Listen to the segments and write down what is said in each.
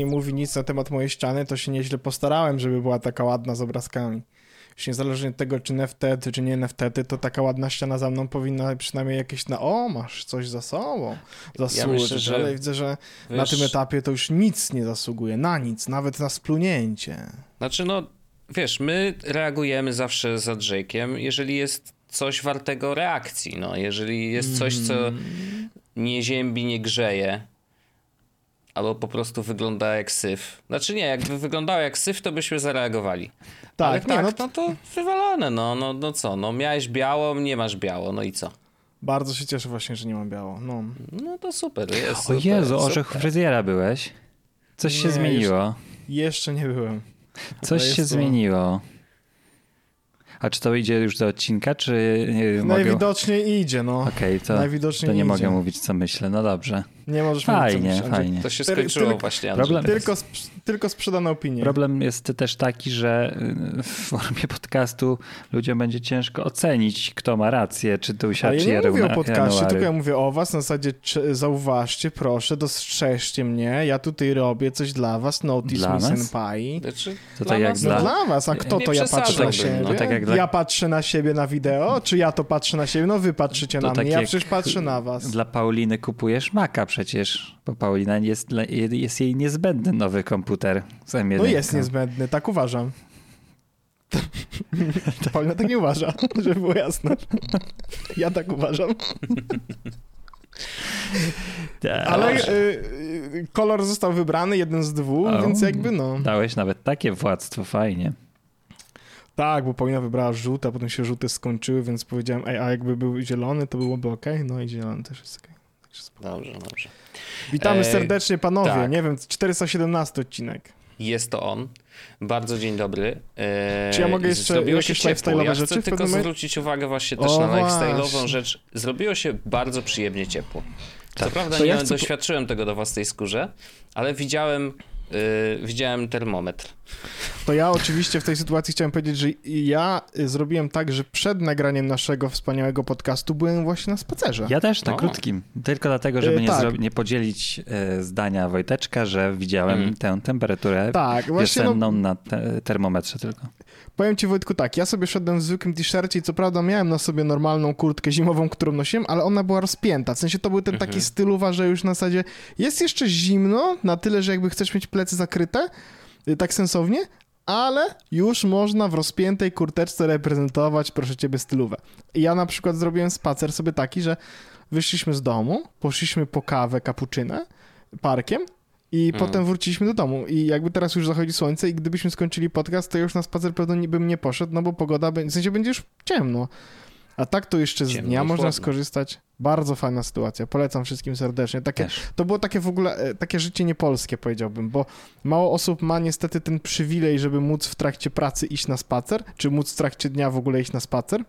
Nie mówi nic na temat mojej ściany, to się nieźle postarałem, żeby była taka ładna z obrazkami. Już niezależnie od tego, czy neftety, czy nie neftety, to taka ładna ściana za mną powinna przynajmniej jakieś na o, masz coś za sobą zasłużyć, myślę, że- ale widzę, że na Wiesz, tym etapie to już nic nie zasługuje, na nic, nawet na splunięcie. Znaczy, no, wiesz, my reagujemy zawsze za Drake'iem, jeżeli jest coś wartego reakcji, no. Jeżeli jest coś, co Mm. nie ziębi, nie grzeje, albo po prostu wygląda jak syf. Znaczy nie, jakby wyglądało jak syf, to byśmy zareagowali. Tak, Ale nie, tak, no no, to wywalone, no, no, no co, no miałeś biało, nie masz biało, no i co? Bardzo się cieszę właśnie, że nie mam biało. No. No to super, jest O super, Jezu, super. orzech fryzjera byłeś. Coś się Nie, zmieniło. Jeszcze nie byłem. Coś się to- zmieniło. A czy to idzie już do odcinka, czy nie mogę... Najwidoczniej idzie, no. Okej, to, Najwidoczniej to nie idzie. mogę mówić, co myślę. No dobrze. Nie możesz Fajnie, mówić, fajnie. To się skończyło tylko- właśnie. Problem- Tylko, sp- tylko sprzedane opinie. Problem jest też taki, że y, w formie podcastu ludziom będzie ciężko ocenić, kto ma rację, czy tu Ale siadł, ja czy nie mówię o podcaście, January. tylko ja mówię o was, na zasadzie czy, zauważcie, proszę, dostrzeżcie mnie, ja tutaj robię coś dla was, notice Dla me nas? senpai. Znaczy, To dla tak jak nas- No dla- dla was, a kto Nie to ja patrzę na siebie? no tak jak dla- Ja patrzę na siebie na wideo, czy ja to patrzę na siebie? No wy patrzycie To na tak mnie, ja przecież patrzę na was. Dla Pauliny kupujesz Maca przecież, bo Paulina jest, jest jej niezbędny nowy komputer z M1. No jest niezbędny, tak uważam. Paulina tak nie uważa, żeby było jasne. Ja tak uważam. Tak. Ale y, kolor został wybrany, jeden z dwóch, O. więc jakby no. Dałeś nawet takie władztwo, fajnie. Tak, bo Paulina wybrała żółte, a potem się żółte skończyły, więc powiedziałem, ej, a jakby był zielony, to byłoby ok. No i zielony też jest ok. Także spoko. Dobrze, dobrze. Witamy Ej, serdecznie panowie, tak. nie wiem, 417 odcinek. Jest to on. Bardzo dzień dobry. Eee, Czy ja mogę jeszcze zrobiło się ciepło. Ja chcę tylko zwrócić uwagę właśnie też O, na lifestyle'ową rzecz. Zrobiło się bardzo przyjemnie ciepło. Co prawda To nie ja chcę doświadczyłem tego do własnej skórze, ale widziałem, yy, widziałem termometr. To ja oczywiście w tej sytuacji chciałem powiedzieć, że ja y, zrobiłem tak, że przed nagraniem naszego wspaniałego podcastu byłem właśnie na spacerze. Ja też na O. krótkim. Tylko dlatego, żeby E, nie, tak. zro- nie podzielić e, zdania Wojteczka, że widziałem Mm. tę temperaturę Tak, właśnie no, wiosenną na te- termometrze tylko. powiem ci Wojtku tak, ja sobie szedłem w zwykłym t-shircie i co prawda miałem na sobie normalną kurtkę zimową, którą nosiłem, ale ona była rozpięta, w sensie to był ten Mhm. taki stylowa, że już na zasadzie jest jeszcze zimno, na tyle, że jakby chcesz mieć plecy zakryte, y, tak sensownie, ale już można w rozpiętej kurteczce reprezentować, proszę ciebie, stylówę. Ja na przykład zrobiłem spacer sobie taki, że wyszliśmy z domu, poszliśmy po kawę, kapuczynę, parkiem i Mhm. potem wróciliśmy do domu. I jakby teraz już zachodzi słońce i gdybyśmy skończyli podcast, to już na spacer pewno nie, bym nie poszedł, no bo pogoda, w sensie będzie już ciemno. A tak to jeszcze z Ciemno dnia można skorzystać. Bardzo fajna sytuacja. Polecam wszystkim serdecznie. Takie, Też. to było takie w ogóle, e, takie życie niepolskie powiedziałbym, bo mało osób ma niestety ten przywilej, żeby móc w trakcie pracy iść na spacer, czy móc w trakcie dnia w ogóle iść na spacer.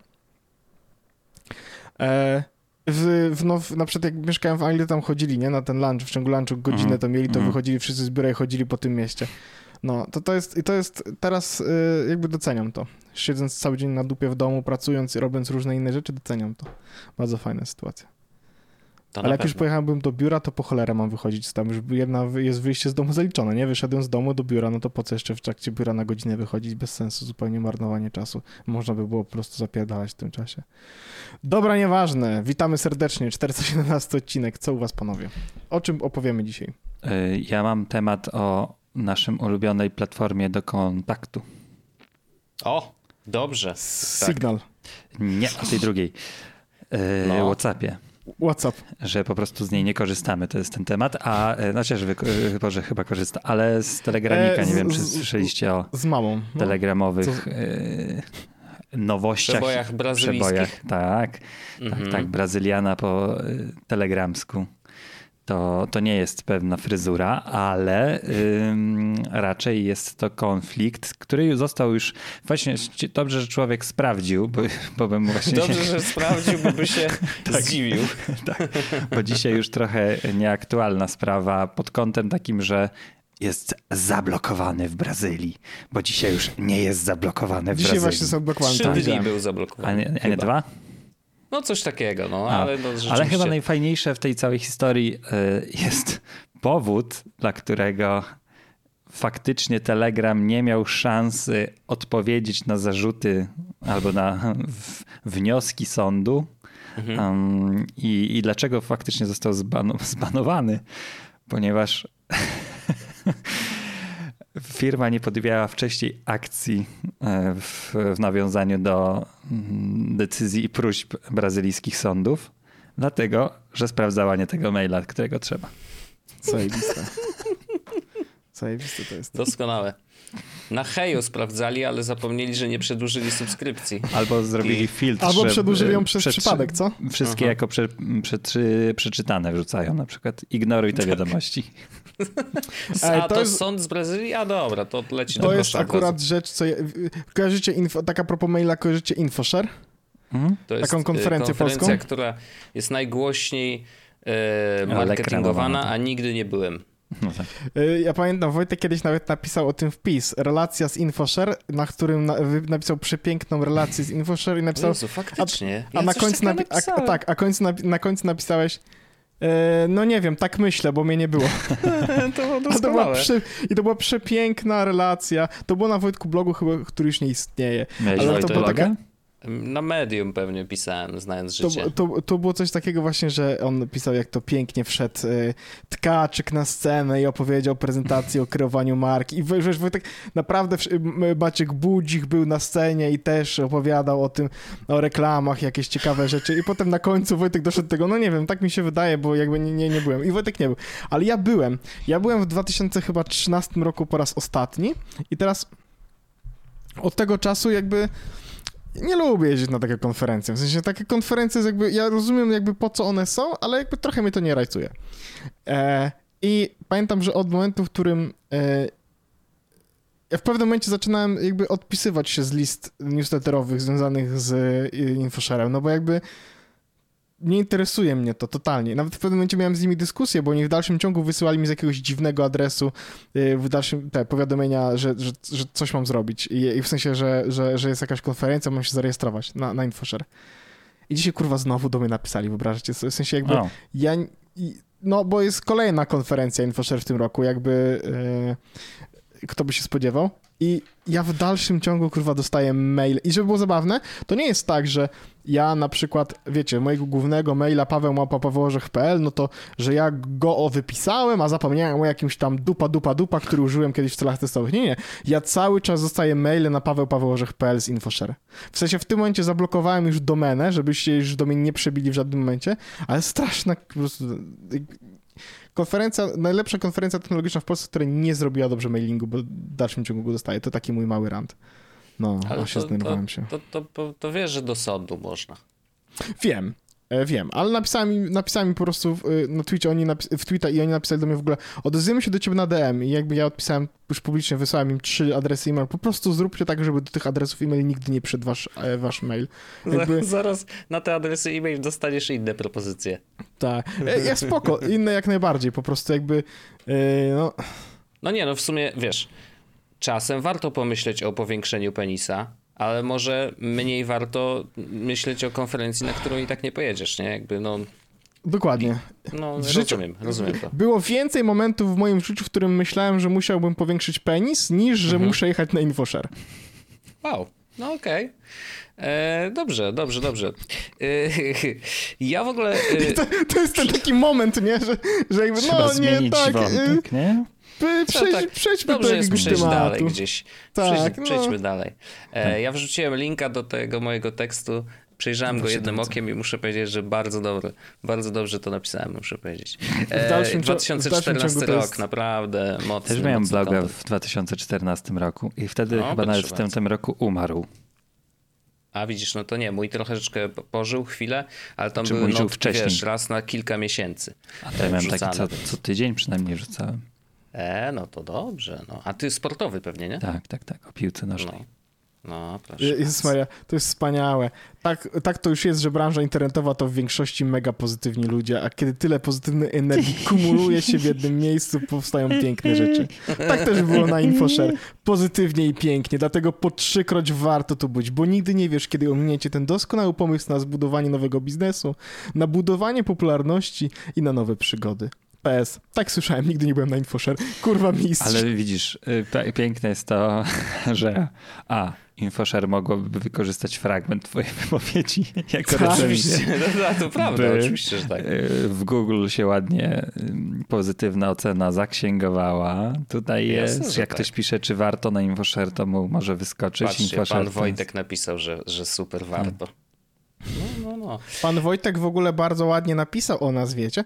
E, w, w, no, w, na przykład jak mieszkałem w Anglii, tam chodzili, nie? Na ten lunch, w ciągu lunchu godzinę Mhm, to mieli, to mhm. wychodzili wszyscy z biura i chodzili po tym mieście. No, to, to jest, i to jest, teraz y, jakby doceniam to. Siedząc cały dzień na dupie w domu, pracując i robiąc różne inne rzeczy, doceniam to. Bardzo fajna sytuacja. To Ale jak już pewno. pojechałbym do biura, to po cholerę mam wychodzić tam. Już jedna jest wyjście z domu zaliczone, nie? Wyszedłem z domu do biura, no to po co jeszcze w trakcie biura na godzinę wychodzić? Bez sensu, zupełnie marnowanie czasu. Można by było po prostu zapierdalać w tym czasie. Dobra, nieważne. Witamy serdecznie. 417 odcinek. Co u was, panowie? O czym opowiemy dzisiaj? Y, Ja mam temat o naszym ulubionej platformie do kontaktu. O, dobrze. Tak. Sygnal. Nie, o tej drugiej. Y, No. Whatsappie. WhatsApp. Że po prostu z niej nie korzystamy, to jest ten temat. A znaczy, że wy, Boże, chyba korzysta, ale z Telegramika, E, nie wiem, czy słyszeliście o Z mamą. No. telegramowych y, nowościach. Przebojach brazylijskich. Przebojach, tak. Mhm. Tak, tak, Brazyliana po y, telegramsku. To, to nie jest pewna fryzura, ale ym, raczej jest to konflikt, który został już właśnie dobrze, że człowiek sprawdził, bo, bo bym właśnie. Dobrze, że sprawdził, bo by się tak, zdziwił. tak, bo dzisiaj już trochę nieaktualna sprawa pod kątem takim, że jest zablokowany w Brazylii, bo dzisiaj już nie jest zablokowany w dzisiaj Brazylii. Dzisiaj właśnie zablokowany. Trzy dni był zablokowany. A nie, a nie dwa? No coś takiego, no, ale no, rzeczywiście... Ale chyba najfajniejsze w tej całej historii y, jest powód, dla którego faktycznie Telegram nie miał szansy odpowiedzieć na zarzuty albo na wnioski sądu mhm. um, i, i, dlaczego faktycznie został zbano, zbanowany, ponieważ firma nie podjęła wcześniej akcji e, w, w nawiązaniu do mm, decyzji i próśb brazylijskich sądów, dlatego, że sprawdzała nie tego maila, którego trzeba. Zajebiste. Zajebiste to jest. Doskonałe. Na Heju sprawdzali, ale zapomnieli, że nie przedłużyli subskrypcji. Albo zrobili filtr. Albo przedłużyli ją przez przypadek, co? Wszystkie Aha. jako prze, prze, przeczytane wrzucają na przykład. Ignoruj te tak. wiadomości. A to, jest... sąd z Brazylii? A dobra, to leci To jest akurat rzecz, co... Kojarzycie, info, tak a propos maila, kojarzycie InfoShare? Hmm? To jest Taką konferencję, konferencja, polską? która jest najgłośniej e, marketingowana, a nigdy nie byłem. No tak. Y, ja pamiętam, Wojtek kiedyś nawet napisał o tym wpis. Relacja z InfoShare, na którym na, napisał przepiękną relację z InfoShare i napisał... Jezu, faktycznie. A, a na końcu napi- a, tak, a końcu napi- na końcu napisałeś no nie wiem, tak myślę, bo mnie nie było. to było to była prze, I to była przepiękna relacja. To było na Wojtku blogu chyba, który już nie istnieje. Miałeś Ale to była taka... Na medium pewnie pisałem, znając życie. To, to, to, było coś takiego właśnie, że on pisał, jak to pięknie wszedł y, tkaczyk na scenę i opowiedział prezentację o kreowaniu marki. I wiesz, Wojtek, naprawdę Maciek Budzik był na scenie i też opowiadał o tym, o reklamach, jakieś ciekawe rzeczy. I potem na końcu Wojtek doszedł do tego, no nie wiem, tak mi się wydaje, bo jakby nie, nie, nie byłem. I Wojtek nie był. Ale ja byłem. Ja byłem w 2013 roku po raz ostatni i teraz od tego czasu jakby nie lubię jeździć na takie konferencje. W sensie takie konferencje jest jakby, ja rozumiem jakby po co one są, ale jakby trochę mnie to nie rajcuje. E, I pamiętam, że od momentu, w którym e, ja w pewnym momencie zaczynałem jakby odpisywać się z list newsletterowych związanych z e, InfoSharem, no bo jakby nie interesuje mnie to totalnie. Nawet w pewnym momencie miałem z nimi dyskusję, bo oni w dalszym ciągu wysyłali mi z jakiegoś dziwnego adresu y, w dalszym te powiadomienia, że, że, że coś mam zrobić. I, I, w sensie, że, że, że jest jakaś konferencja, mam się zarejestrować na, na InfoShare. I dzisiaj kurwa znowu do mnie napisali, wyobraźcie sobie. W sensie jakby oh. ja... No, bo jest kolejna konferencja InfoShare w tym roku, jakby... Yy, kto by się spodziewał? I ja w dalszym ciągu, kurwa, dostaję mail. I żeby było zabawne, to nie jest tak, że ja na przykład, wiecie, mojego głównego maila pawełmapa.pawełorzech.pl, no to, że ja go o wypisałem, a zapomniałem o jakimś tam dupa, dupa, dupa, który użyłem kiedyś w celach testowych. Nie, nie. Ja cały czas dostaję maile na pawełpawełorzech.pl z InfoShare. W sensie w tym momencie zablokowałem już domenę, żebyście już do mnie nie przebili w żadnym momencie, ale straszna po prostu konferencja, najlepsza konferencja technologiczna w Polsce, która nie zrobiła dobrze mailingu, bo w dalszym ciągu go dostaje. To taki mój mały rant. No, ale się zdenerwowałem się. To, to, to, to wiesz, że do sądu można. Wiem, Wiem, ale napisałem im po prostu w, e, na Twitcie, oni napis, w Twitter i oni napisali do mnie w ogóle, odezwiemy się do ciebie na DM i jakby ja odpisałem już publicznie, wysłałem im trzy adresy e-mail, po prostu zróbcie tak, żeby do tych adresów e-mail nigdy nie przyszedł wasz, e, wasz mail. Jakby... Zaraz na te adresy e-mail dostaniesz inne propozycje. Tak, ja spoko, inne jak najbardziej, po prostu jakby, no... No nie, no w sumie, wiesz, czasem warto pomyśleć o powiększeniu penisa, ale może mniej warto myśleć o konferencji, na którą i tak nie pojedziesz, nie? Jakby no... Dokładnie. No, w życiu, rozumiem, rozumiem to. Było więcej momentów w moim życiu, w którym myślałem, że musiałbym powiększyć penis, niż że mhm. muszę jechać na InfoShare. Wow, no okej. Okay. E, dobrze, dobrze, dobrze. E, ja w ogóle... E... To, to, jest ten taki moment, nie? Że, że jakby, Trzeba no nie, tak... Wątek, nie? Przejdź, no tak, przejdźmy dobrze do jest przejść tematu. dalej gdzieś. Tak, Przejdź, no. Przejdźmy dalej. E, ja wrzuciłem linka do tego mojego tekstu. Przejrzałem go jednym okiem i muszę powiedzieć, że bardzo dobry. Bardzo dobrze to napisałem, muszę powiedzieć. E, w dalszym, 2014 w rok, jest... naprawdę mocny. Też miałem bloga w 2014 roku i wtedy no, chyba nawet w tym, tym roku umarł. A widzisz, no to nie, mój troszeczkę pożył chwilę, ale tam Czy były mój żył notki, wcześniej? wiesz, raz na kilka miesięcy. A to ja miałem taki co, co tydzień przynajmniej rzucałem. E, no to dobrze. No. A ty sportowy pewnie, nie? Tak, tak, tak, o piłce nożnej. No. No, proszę. Jezus Maria, to jest wspaniałe. Tak, tak to już jest, że branża internetowa to w większości mega pozytywni ludzie, a kiedy tyle pozytywnej energii kumuluje się w jednym miejscu, powstają piękne rzeczy. Tak też było na InfoShare. Pozytywnie i pięknie, dlatego po trzykroć warto tu być, bo nigdy nie wiesz, kiedy ominiecie ten doskonały pomysł na zbudowanie nowego biznesu, na budowanie popularności i na nowe przygody. PS. Tak słyszałem, nigdy nie byłem na InfoShare. Kurwa mistrz. Ale widzisz, y, piękne jest to, że a, InfoShare mogłoby wykorzystać fragment twojej wypowiedzi jako Tak. Oczywiście, no, no, to prawda, By, oczywiście, że tak. y, W Google się ładnie y, pozytywna ocena zaksięgowała. Tutaj jest, Jasne, jak tak. ktoś pisze, czy warto na InfoShare, to mu może wyskoczyć. Patrzcie, InfoShare pan Wojtek napisał, że, że super warto. No, no, no. Pan Wojtek w ogóle bardzo ładnie napisał o nas, wiecie?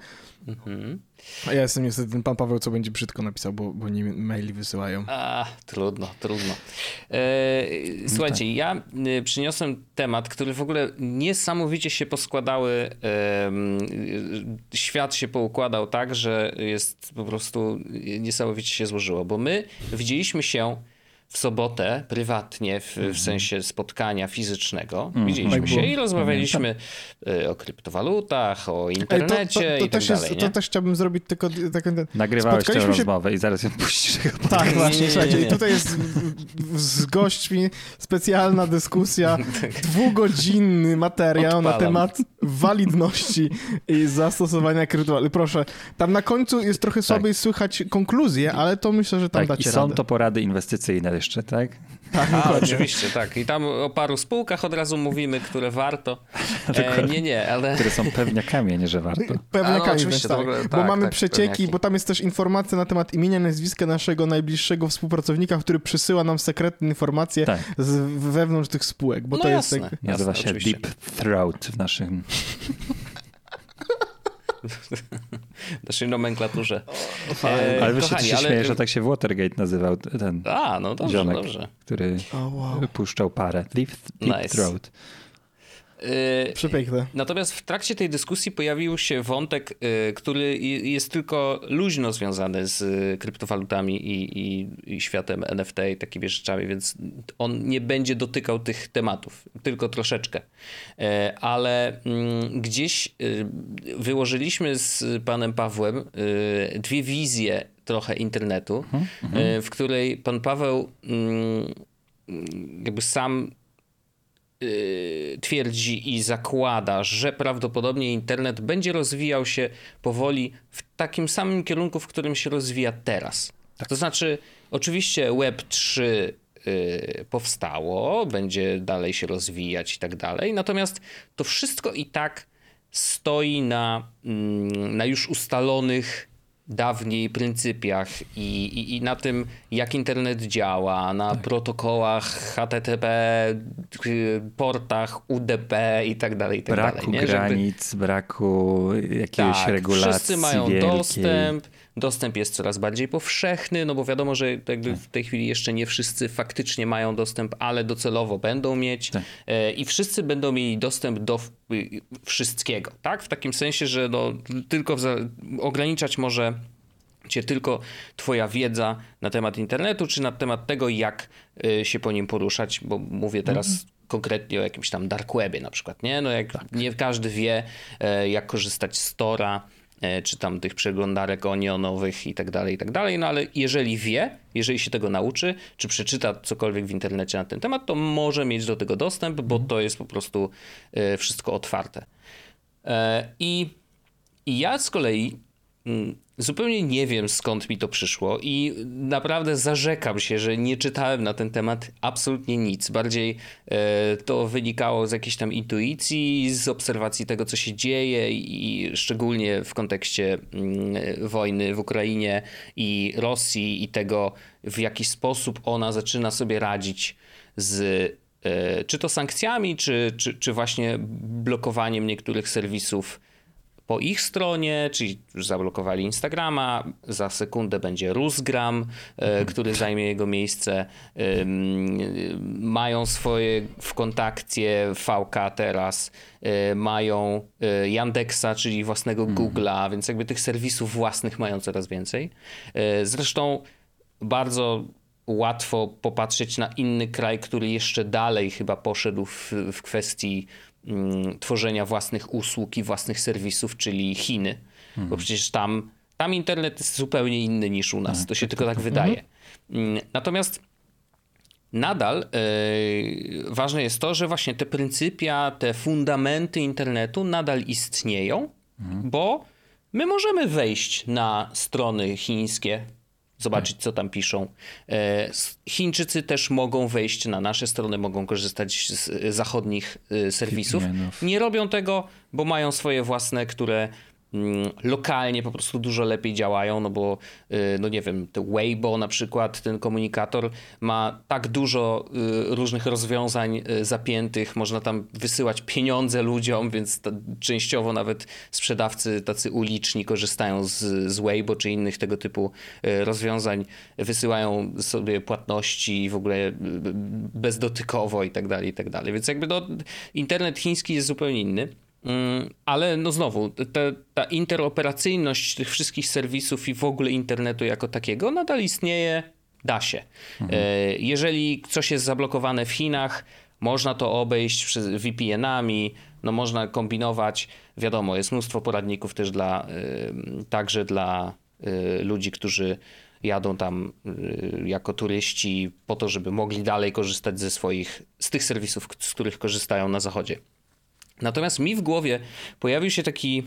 Mhm. A ja jestem niestety ten pan Paweł, co będzie brzydko napisał, bo, bo nie maili wysyłają. A, trudno, trudno. E, słuchajcie, ja y, przyniosłem temat, który w ogóle niesamowicie się poskładały. y, świat się poukładał tak, że jest po prostu niesamowicie się złożyło, bo my widzieliśmy się w sobotę prywatnie, w, w sensie spotkania fizycznego. Widzieliśmy Tak się było. i rozmawialiśmy y, o kryptowalutach, o Ej, internecie i tak też dalej. jest, to też chciałbym zrobić tylko taką... Nagrywałeś tę Spotkaliśmy się- rozmowę i zaraz ją puścisz. Tak, właśnie, nie, nie, nie. i tutaj jest z gośćmi specjalna dyskusja, dwugodzinny materiał na Odpalam. temat walidności i zastosowania kryptowalut. Proszę, tam na końcu jest trochę słabiej słychać konkluzję, ale to myślę, że tam Tak, i dacie są radę. to porady inwestycyjne jeszcze, tak? Tak, A, dokładnie. oczywiście, tak. I tam o paru spółkach od razu mówimy, które warto. E, nie, nie, ale... Które są pewniakami, nie że warto. Pewnie A, no, kamień, oczywiście, tak, ogóle- bo tak, mamy tak, przecieki, pewniaki. bo tam jest też informacja na temat imienia, nazwiska naszego najbliższego współpracownika, który przysyła nam sekretne informacje Tak. z wewnątrz tych spółek, bo No to jest jasne. jakby... Nazywa Jasne, się oczywiście. Deep Throat w naszym... w naszej nomenklaturze. Fajnie. E, Ale wiesz, ty kochani, się ale- śmiejesz, że tak się Watergate nazywał ten A, no dobrze, ziomek, dobrze. który O, wow. puszczał parę. Deep, deep Nice. Throat. E, Przepiękne. Natomiast w trakcie tej dyskusji pojawił się wątek, y, który jest tylko luźno związany z y, kryptowalutami i, i, i światem NFT i takimi rzeczami, więc on nie będzie dotykał tych tematów, tylko troszeczkę. Ale mm, gdzieś y, wyłożyliśmy z panem Pawłem y, dwie wizje trochę internetu, y, w której pan Paweł mm, jakby sam y, twierdzi i zakłada, że prawdopodobnie internet będzie rozwijał się powoli w takim samym kierunku, w którym się rozwija teraz. To znaczy, oczywiście Web3 y, powstało, będzie dalej się rozwijać i tak dalej, natomiast to wszystko i tak stoi na, mm, na już ustalonych dawniej pryncypiach i, i, i na tym, jak internet działa, na protokołach HTTP, y, portach UDP i tak dalej, i tak Braku dalej. nie? Żeby- granic, braku jakiegoś tak, regulacji wszyscy mają wielkiej. dostęp, dostęp jest coraz bardziej powszechny, no bo wiadomo, że jakby Tak. w tej chwili jeszcze nie wszyscy faktycznie mają dostęp, ale docelowo będą mieć Tak. e, i wszyscy będą mieli dostęp do y, wszystkiego, tak? W takim sensie, że no, tylko ograniczać może cię tylko twoja wiedza na temat internetu, czy na temat tego, jak y, się po nim poruszać, bo mówię teraz Mhm. konkretnie o jakimś tam dark webie na przykład, nie? No jak Tak. nie każdy wie, e, jak korzystać z Tora, e, czy tam tych przeglądarek onionowych i tak dalej, i tak dalej, no ale jeżeli wie, jeżeli się tego nauczy, czy przeczyta cokolwiek w internecie na ten temat, to może mieć do tego dostęp, bo to jest po prostu e, wszystko otwarte. E, I i ja z kolei zupełnie nie wiem skąd mi to przyszło i naprawdę zarzekam się, że nie czytałem na ten temat absolutnie nic. Bardziej e, to wynikało z jakiejś tam intuicji, z obserwacji tego, co się dzieje i szczególnie w kontekście mm, wojny w Ukrainie i Rosji i tego, w jaki sposób ona zaczyna sobie radzić z e, czy to sankcjami, czy, czy, czy właśnie blokowaniem niektórych serwisów po ich stronie, czyli już zablokowali Instagrama, za sekundę będzie Rusgram, mhm. który zajmie jego miejsce. Mają swoje w kontakcie VK teraz, mają Yandexa, czyli własnego mhm. Google'a, więc jakby tych serwisów własnych mają coraz więcej. Zresztą bardzo łatwo popatrzeć na inny kraj, który jeszcze dalej chyba poszedł w, w kwestii tworzenia własnych usług i własnych serwisów, czyli Chiny. Mhm. Bo przecież tam, tam internet jest zupełnie inny niż u nas. Tak, to się tak, tylko tak, tak wydaje. Mhm. Natomiast nadal yy, ważne jest to, że właśnie te pryncypia, te fundamenty internetu nadal istnieją, mhm. bo my możemy wejść na strony chińskie, zobaczyć, co tam piszą. E, Chińczycy też mogą wejść na nasze strony, mogą korzystać z zachodnich e, serwisów. Nie robią tego, bo mają swoje własne, które lokalnie po prostu dużo lepiej działają, no bo y, no nie wiem, Weibo na przykład, ten komunikator ma tak dużo y, różnych rozwiązań y, zapiętych, można tam wysyłać pieniądze ludziom, więc częściowo nawet sprzedawcy tacy uliczni korzystają z, z Weibo czy innych tego typu rozwiązań, wysyłają sobie płatności w ogóle bezdotykowo i tak dalej, i tak dalej. Więc jakby no, internet chiński jest zupełnie inny. Mm, ale no znowu, te, ta interoperacyjność tych wszystkich serwisów i w ogóle internetu jako takiego nadal istnieje, da się. Mhm. E, jeżeli coś jest zablokowane w Chinach, można to obejść przez VPN-ami, no można kombinować. Wiadomo, jest mnóstwo poradników też dla, także dla e, ludzi, którzy jadą tam e, jako turyści po to, żeby mogli dalej korzystać ze swoich, z tych serwisów, z których korzystają na zachodzie. Natomiast mi w głowie pojawił się taki,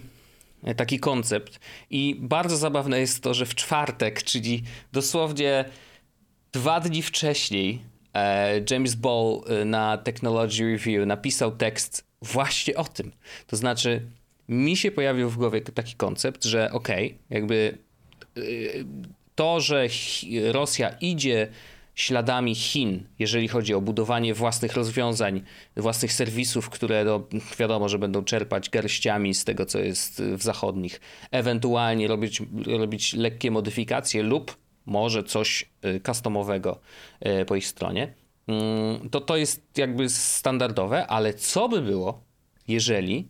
taki koncept i bardzo zabawne jest to, że w czwartek, czyli dosłownie dwa dni wcześniej, e, James Ball e, na Technology Review napisał tekst właśnie o tym. To znaczy, mi się pojawił w głowie taki koncept, że okej, okay, jakby e, to, że Rosja idzie śladami Chin, jeżeli chodzi o budowanie własnych rozwiązań, własnych serwisów, które no, wiadomo, że będą czerpać garściami z tego, co jest w zachodnich, ewentualnie robić, robić lekkie modyfikacje lub może coś y, customowego y, po ich stronie, mm, to to jest jakby standardowe, ale co by było, jeżeli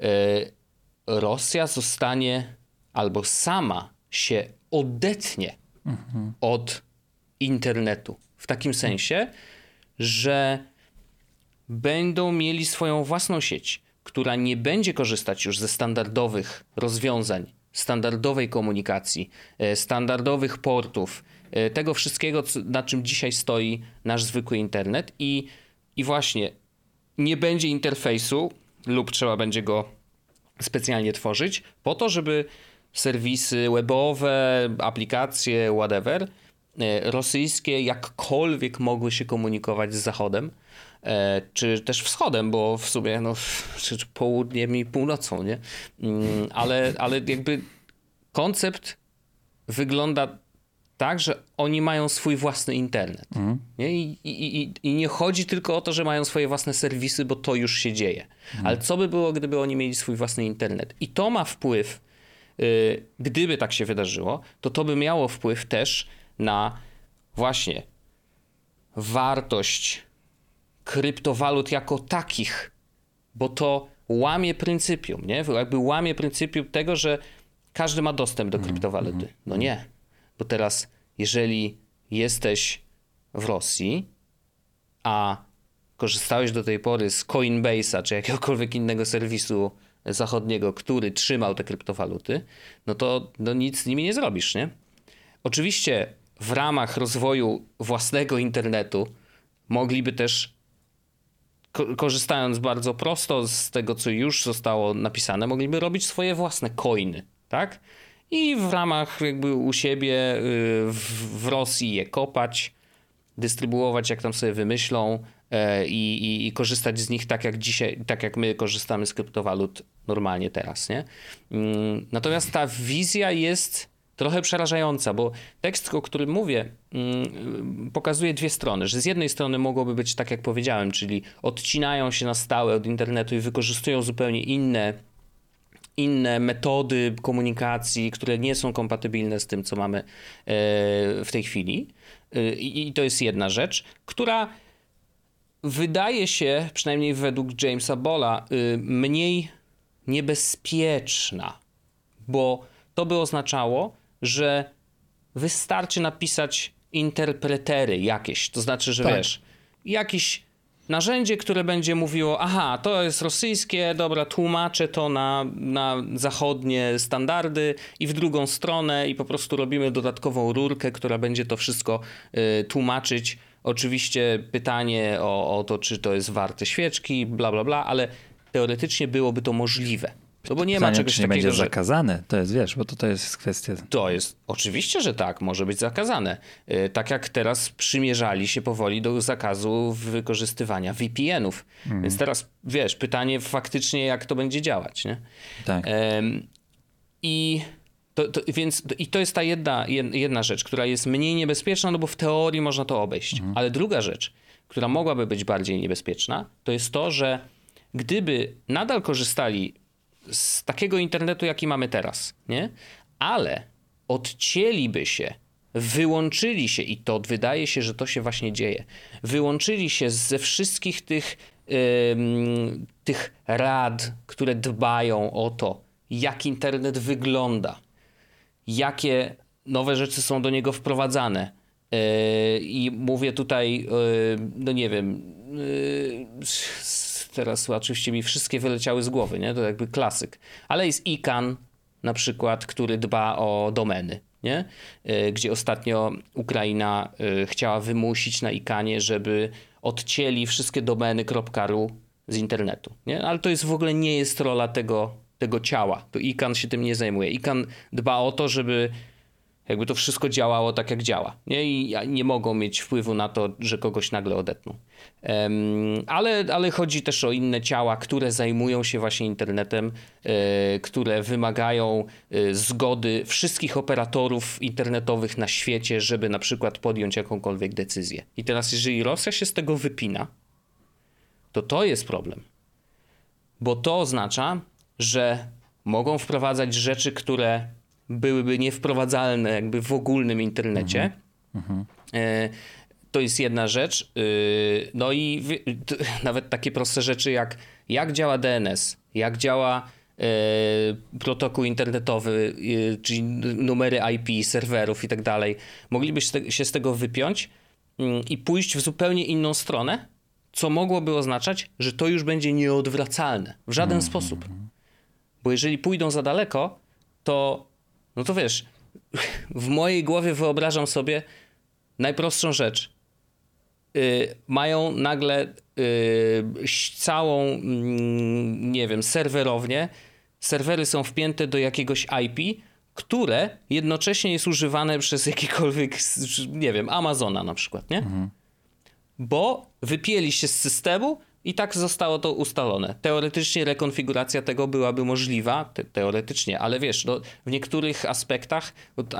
y, Rosja zostanie albo sama się odetnie mhm. od internetu. W takim sensie, że będą mieli swoją własną sieć, która nie będzie korzystać już ze standardowych rozwiązań, standardowej komunikacji, e, standardowych portów, e, tego wszystkiego, na czym dzisiaj stoi nasz zwykły internet i, i właśnie nie będzie interfejsu lub trzeba będzie go specjalnie tworzyć po to, żeby serwisy webowe, aplikacje, whatever, rosyjskie jakkolwiek mogły się komunikować z Zachodem, e, czy też wschodem, bo w sumie no, czy południem i północą, nie? Mm, ale, ale jakby koncept wygląda tak, że oni mają swój własny internet. Mhm. Nie? I, i, i, I, nie chodzi tylko o to, że mają swoje własne serwisy, bo to już się dzieje. Mhm. Ale co by było, gdyby oni mieli swój własny internet? I to ma wpływ, yy, gdyby tak się wydarzyło, to to by miało wpływ też na właśnie wartość kryptowalut jako takich, bo to łamie pryncypium, nie? Jakby łamie pryncypium tego, że każdy ma dostęp do mhm, kryptowaluty. Mhm, no mhm. nie, bo teraz jeżeli jesteś w Rosji, a korzystałeś do tej pory z Coinbase'a czy jakiegokolwiek innego serwisu zachodniego, który trzymał te kryptowaluty, no to no nic z nimi nie zrobisz, nie? Oczywiście w ramach rozwoju własnego internetu mogliby też, korzystając bardzo prosto z tego, co już zostało napisane, mogliby robić swoje własne coiny, tak? I w ramach jakby u siebie y, w, Rosji je kopać, dystrybuować jak tam sobie wymyślą e, i, i, i, korzystać z nich tak jak dzisiaj, tak jak my korzystamy z kryptowalut normalnie teraz, nie? Mm, natomiast ta wizja jest trochę przerażająca, bo tekst, o którym mówię, mm, pokazuje dwie strony. Że z jednej strony mogłoby być tak, jak powiedziałem, czyli odcinają się na stałe od internetu i wykorzystują zupełnie inne inne metody komunikacji, które nie są kompatybilne z tym, co mamy e, w tej chwili. E, I to jest jedna rzecz, która wydaje się, przynajmniej według Jamesa Bola, e, mniej niebezpieczna, bo to by oznaczało, że wystarczy napisać interpretery jakieś, to znaczy, że tak. wiesz, jakiś narzędzie, które będzie mówiło, aha, to jest rosyjskie, dobra, tłumaczę to na, na zachodnie standardy i w drugą stronę i po prostu robimy dodatkową rurkę, która będzie to wszystko y, tłumaczyć. Oczywiście pytanie o, o to, czy to jest warte świeczki, bla, bla, bla, ale teoretycznie byłoby to możliwe. No bo nie ma czegoś czy nie będzie że... zakazane, to jest, wiesz, bo to, to jest kwestia... To jest, oczywiście, że tak, może być zakazane. Y, tak jak teraz przymierzali się powoli do zakazu wykorzystywania VPN-ów. Mm. Więc teraz, wiesz, pytanie faktycznie, jak to będzie działać, nie? Tak. I... To, to, więc i to jest ta jedna, jedna rzecz, która jest mniej niebezpieczna, no bo w teorii można to obejść. Mhm. Ale druga rzecz, która mogłaby być bardziej niebezpieczna, to jest to, że gdyby nadal korzystali z takiego internetu, jaki mamy teraz, nie? Ale odcięliby się, wyłączyli się i to wydaje się, że to się właśnie dzieje. Wyłączyli się ze wszystkich tych, yy, tych rad, które dbają o to, jak internet wygląda, jakie nowe rzeczy są do niego wprowadzane. Yy, I mówię tutaj, yy, no nie wiem, yy, teraz oczywiście mi wszystkie wyleciały z głowy, nie? To jakby klasyk. Ale jest ICANN na przykład, który dba o domeny, nie? E, gdzie ostatnio Ukraina e, chciała wymusić na ICANnie, żeby odcięli wszystkie domeny .ru z internetu, nie? Ale to jest w ogóle nie jest rola tego, tego ciała. To ICANN się tym nie zajmuje. ICANN dba o to, żeby jakby to wszystko działało tak, jak działa. Nie? I nie mogą mieć wpływu na to, że kogoś nagle odetną. Um, ale, ale chodzi też o inne ciała, które zajmują się właśnie internetem, e, które wymagają e, zgody wszystkich operatorów internetowych na świecie, żeby na przykład podjąć jakąkolwiek decyzję. I teraz, jeżeli Rosja się z tego wypina, to to jest problem. Bo to oznacza, że mogą wprowadzać rzeczy, które byłyby niewprowadzalne jakby w ogólnym internecie. Mhm. Mhm. To jest jedna rzecz. E, no i nawet takie proste rzeczy jak jak działa DNS, jak działa e, protokół internetowy, czyli numery IP, serwerów i tak dalej. Moglibyście się z tego wypiąć mm, i pójść w zupełnie inną stronę, co mogłoby oznaczać, że to już będzie nieodwracalne w żaden mhm. sposób. Bo jeżeli pójdą za daleko, to no to wiesz, w mojej głowie wyobrażam sobie najprostszą rzecz. Yy, mają nagle yy, całą, yy, nie wiem, serwerownię. Serwery są wpięte do jakiegoś IP, które jednocześnie jest używane przez jakikolwiek, nie wiem, Amazona na przykład, nie? Mhm. Bo wypięli się z systemu i tak zostało to ustalone. Teoretycznie rekonfiguracja tego byłaby możliwa, te, teoretycznie, ale wiesz, no, w niektórych aspektach,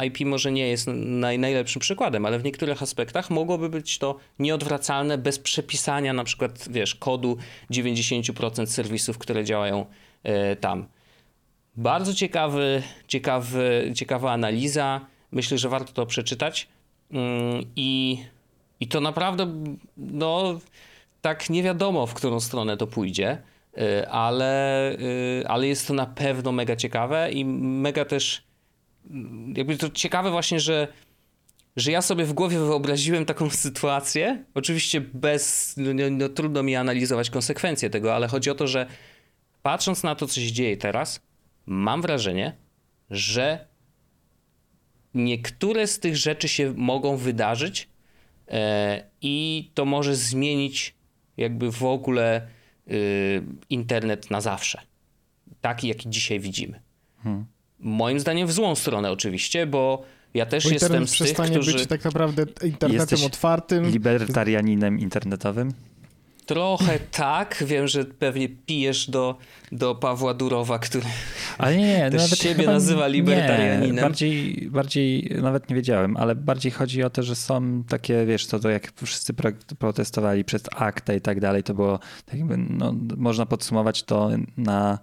IP może nie jest naj, najlepszym przykładem, ale w niektórych aspektach mogłoby być to nieodwracalne bez przepisania na przykład, wiesz, kodu 90% serwisów, które działają e, tam. Bardzo ciekawy, ciekawy, ciekawa analiza. Myślę, że warto to przeczytać. Mm, I, i to naprawdę, no tak nie wiadomo, w którą stronę to pójdzie, y, ale, y, ale jest to na pewno mega ciekawe i mega też mm, jakby to ciekawe właśnie, że że ja sobie w głowie wyobraziłem taką sytuację, oczywiście bez, no, no, no, trudno mi analizować konsekwencje tego, ale chodzi o to, że patrząc na to, co się dzieje teraz, mam wrażenie, że niektóre z tych rzeczy się mogą wydarzyć e, i to może zmienić jakby w ogóle y, internet na zawsze. Taki, jaki dzisiaj widzimy. Hmm. Moim zdaniem w złą stronę oczywiście, bo ja też bo jestem z tych, którzy... być tak naprawdę internetem Jesteś otwartym. libertarianinem internetowym? Trochę tak. Wiem, że pewnie pijesz do, do Pawła Durowa, który ale nie, nie, też nawet siebie nazywa libertarianinem. Nie, bardziej, bardziej, nawet nie wiedziałem, ale bardziej chodzi o to, że są takie, wiesz, to, to jak wszyscy protestowali przez akta i tak dalej, to było tak jakby, no, można podsumować to na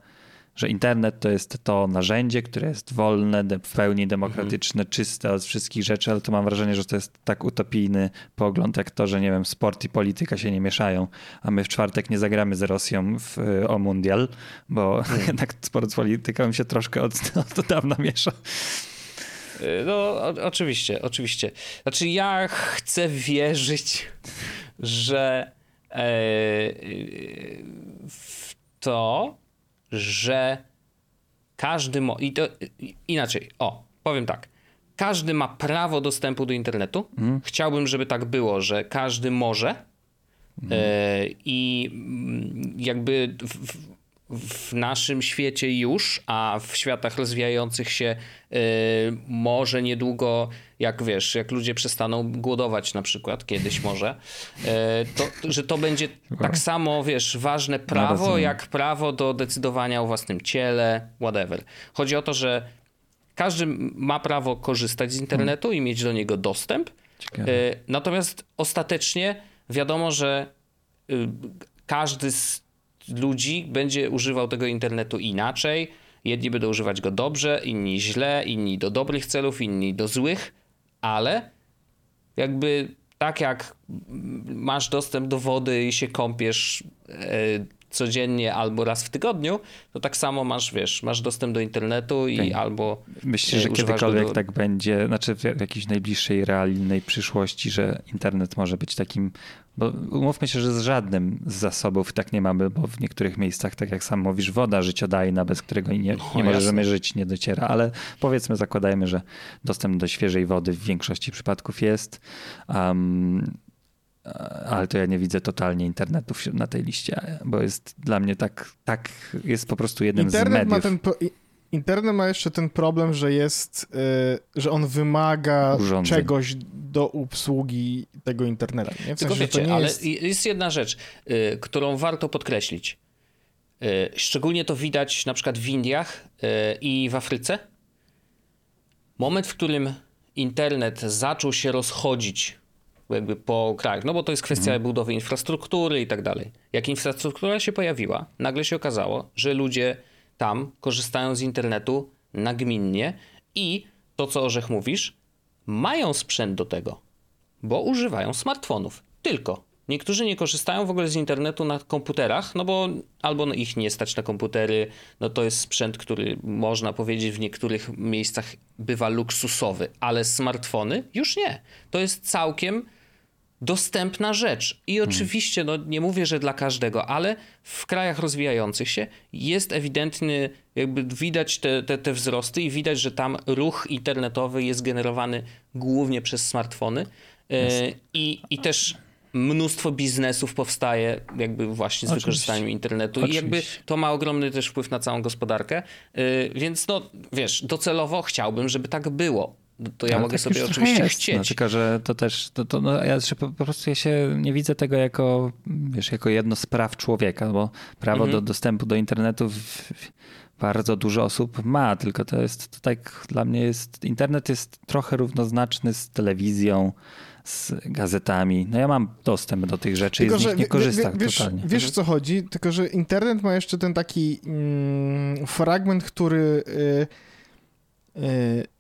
że internet to jest to narzędzie, które jest wolne, w pełni demokratyczne, mhm. czyste od wszystkich rzeczy, ale to mam wrażenie, że to jest tak utopijny pogląd, jak to, że nie wiem, sport i polityka się nie mieszają, a my w czwartek nie zagramy z Rosją w, o mundial, bo mhm. jednak sport z polityką się troszkę od, od dawna miesza. Y, no, o, oczywiście, oczywiście. Znaczy, ja chcę wierzyć, że e, w to, że każdy. Mo- I to inaczej, o, powiem tak. Każdy ma prawo dostępu do internetu. Mhm. Chciałbym, żeby tak było, że każdy może. Mhm. E, I mm, jakby w, w naszym świecie już, a w światach rozwijających się yy, może niedługo, jak wiesz, jak ludzie przestaną głodować na przykład, kiedyś może, yy, to, że to będzie tak samo, wiesz, ważne prawo, jak prawo do decydowania o własnym ciele, whatever. Chodzi o to, że każdy ma prawo korzystać z internetu hmm. i mieć do niego dostęp, yy, natomiast ostatecznie wiadomo, że y, każdy z ludzi będzie używał tego internetu inaczej. Jedni będą używać go dobrze, inni źle, inni do dobrych celów, inni do złych, ale jakby tak jak masz dostęp do wody i się kąpiesz e, codziennie albo raz w tygodniu, to tak samo masz, wiesz, masz dostęp do internetu i okay. albo Myślisz, że kiedykolwiek do... tak będzie, znaczy w jakiejś najbliższej, realnej przyszłości, że internet może być takim bo umówmy się, że z żadnym z zasobów tak nie mamy, bo w niektórych miejscach, tak jak sam mówisz, woda życiodajna, bez którego nie, no, nie możemy żyć, nie dociera, ale powiedzmy, zakładajmy, że dostęp do świeżej wody w większości przypadków jest. Um, ale to ja nie widzę totalnie internetu na tej liście, bo jest dla mnie tak, tak jest po prostu jednym Internet z mediów. Ma ten Internet ma jeszcze ten problem, że jest, yy, że on wymaga Urządzeń. czegoś do obsługi tego internetu. Nie? W Tylko sensie, wiecie, ale jest... jest... jedna rzecz, yy, którą warto podkreślić. Yy, szczególnie to widać na przykład w Indiach i w Afryce. Moment, w którym internet zaczął się rozchodzić jakby po krajach, no bo to jest kwestia mhm. budowy infrastruktury i tak dalej. Jak infrastruktura się pojawiła, nagle się okazało, że ludzie tam korzystają z internetu nagminnie i to, co Orzech mówisz, mają sprzęt do tego, bo używają smartfonów. Tylko. Niektórzy nie korzystają w ogóle z internetu na komputerach, no bo albo no ich nie stać na komputery, no to jest sprzęt, który można powiedzieć w niektórych miejscach bywa luksusowy, ale smartfony już nie. To jest całkiem dostępna rzecz. I hmm. oczywiście, no nie mówię, że dla każdego, ale w krajach rozwijających się jest ewidentny, jakby widać te, te, te wzrosty i widać, że tam ruch internetowy jest generowany głównie przez smartfony. E, I, I też mnóstwo biznesów powstaje jakby właśnie z Oczywiście. wykorzystaniem internetu Oczywiście. i jakby to ma ogromny też wpływ na całą gospodarkę. E, więc no wiesz, docelowo chciałbym, żeby tak było to ja Ale mogę tak sobie oczywiście jest. chcieć. No, tylko, że to też, to, to, no, ja po, po, prostu ja się nie widzę tego jako, wiesz, jako jedno z praw człowieka, bo prawo mhm. do dostępu do internetu w, w, bardzo dużo osób ma, tylko to jest, to tak dla mnie jest, internet jest trochę równoznaczny z telewizją, z gazetami. No ja mam dostęp do tych rzeczy tylko, i z nich nie korzystam wiesz, totalnie. Wiesz o co chodzi? Tylko, że internet ma jeszcze ten taki mm, fragment, który... Yy, yy,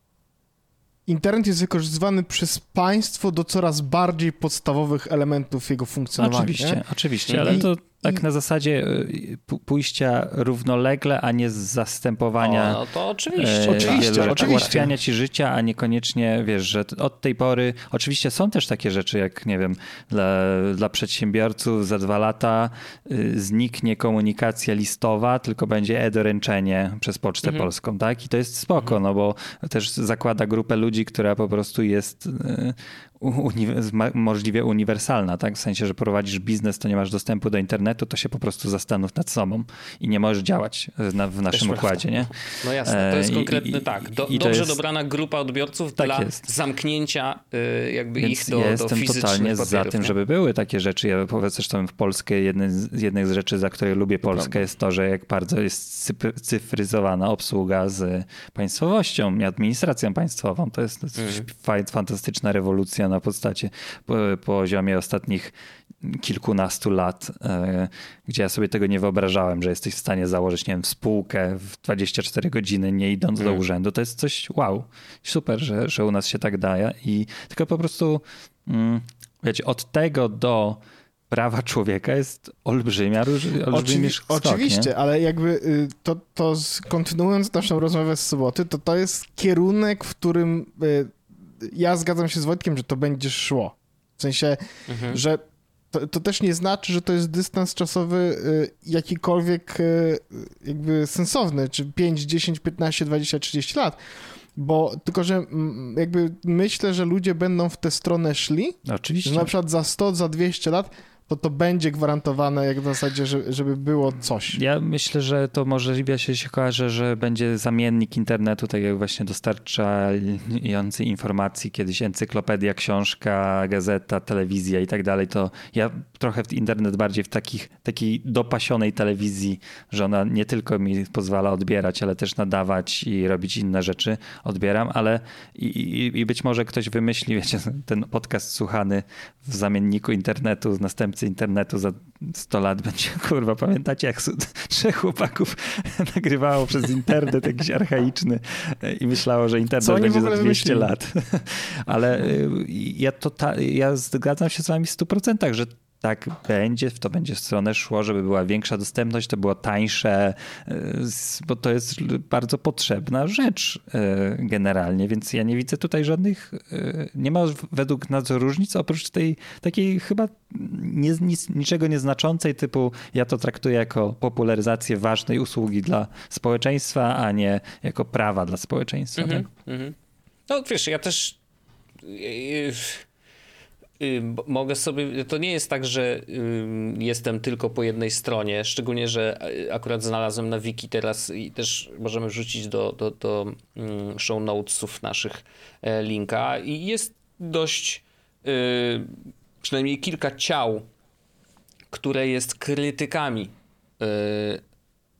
internet jest wykorzystywany przez państwo do coraz bardziej podstawowych elementów jego funkcjonowania. Oczywiście, oczywiście, ale to tak I... na zasadzie y, pójścia równolegle, a nie zastępowania. O, no to oczywiście. E, oczywiście, oczywiście. Ułatwiania ci życia, a niekoniecznie wiesz, że od tej pory. Oczywiście są też takie rzeczy, jak nie wiem, dla, dla przedsiębiorców za dwa lata y, zniknie komunikacja listowa, tylko będzie e-doręczenie przez Pocztę mhm. Polską, tak? I to jest spoko, mhm. no bo też zakłada grupę ludzi, która po prostu jest y, możliwie uniwersalna, tak? W sensie, że prowadzisz biznes, to nie masz dostępu do internetu, to się po prostu zastanów nad sobą i nie możesz działać na, w naszym Też układzie, nie? No jasne, to jest e, konkretny, I, tak. Do, dobrze jest, dobrana grupa odbiorców tak dla jest. zamknięcia y, jakby Więc ich do, ja jestem do totalnie za tym, nie? żeby były takie rzeczy. Ja powiedz zresztą w Polskę jednej z, jednej z rzeczy, za które lubię Polskę jest to, że jak bardzo jest cyfryzowana obsługa z państwowością i administracją państwową. To jest, jest mm. fantastyczna rewolucja na podstacie po, poziomie ostatnich kilkunastu lat, e, gdzie ja sobie tego nie wyobrażałem, że jesteś w stanie założyć, nie wiem, spółkę w 24 godziny, nie idąc do mm. urzędu. To jest coś wow, super, że, że u nas się tak daje i tylko po prostu mm, wiecie, od tego do prawa człowieka jest olbrzymia, olbrzymi Oczywi Oczywiście, nie? ale jakby y, to, to kontynuując naszą rozmowę z soboty, to to jest kierunek, w którym y, ja zgadzam się z Wojtkiem, że to będzie szło. W sensie, mhm. że to, to, też nie znaczy, że to jest dystans czasowy y, jakikolwiek jakby sensowny, czy 5, 10, 15, 20, 30 lat bo tylko, że jakby myślę, że ludzie będą w tę stronę szli. Oczywiście. Że na przykład za 100, za 200 lat to to będzie gwarantowane jak w zasadzie, żeby było coś. Ja myślę, że to możliwe się, się kojarzy, że będzie zamiennik internetu, tak jak właśnie dostarczający informacji, kiedyś encyklopedia, książka, gazeta, telewizja i tak dalej, to ja trochę w internet bardziej w takich, takiej dopasionej telewizji, że ona nie tylko mi pozwala odbierać, ale też nadawać i robić inne rzeczy odbieram, ale i, i, i być może ktoś wymyśli, wiecie, ten podcast słuchany w zamienniku internetu, następcy internetu za 100 lat będzie, kurwa, pamiętacie jak trzech chłopaków nagrywało przez internet jakiś archaiczny i myślało, że internet będzie za 200 wymyślili? lat. Ale y, ja, to ta, ja zgadzam się z wami w 100%, że tak będzie, w to będzie w stronę szło, żeby była większa dostępność, to było tańsze, e, bo to jest bardzo potrzebna rzecz e, generalnie, więc ja nie widzę tutaj żadnych, e, nie ma według nas różnic oprócz tej takiej chyba nie, nic, niczego nieznaczącej typu ja to traktuję jako popularyzację ważnej usługi dla społeczeństwa, a nie jako prawa dla społeczeństwa. Mm -hmm, tak? mm -hmm. No wiesz, ja też mogę sobie, to nie jest tak, że jestem tylko po jednej stronie, szczególnie, że y, akurat znalazłem na wiki teraz i też możemy wrzucić do, do, do show notesów naszych e, linka i jest dość y, przynajmniej kilka ciał, które jest krytykami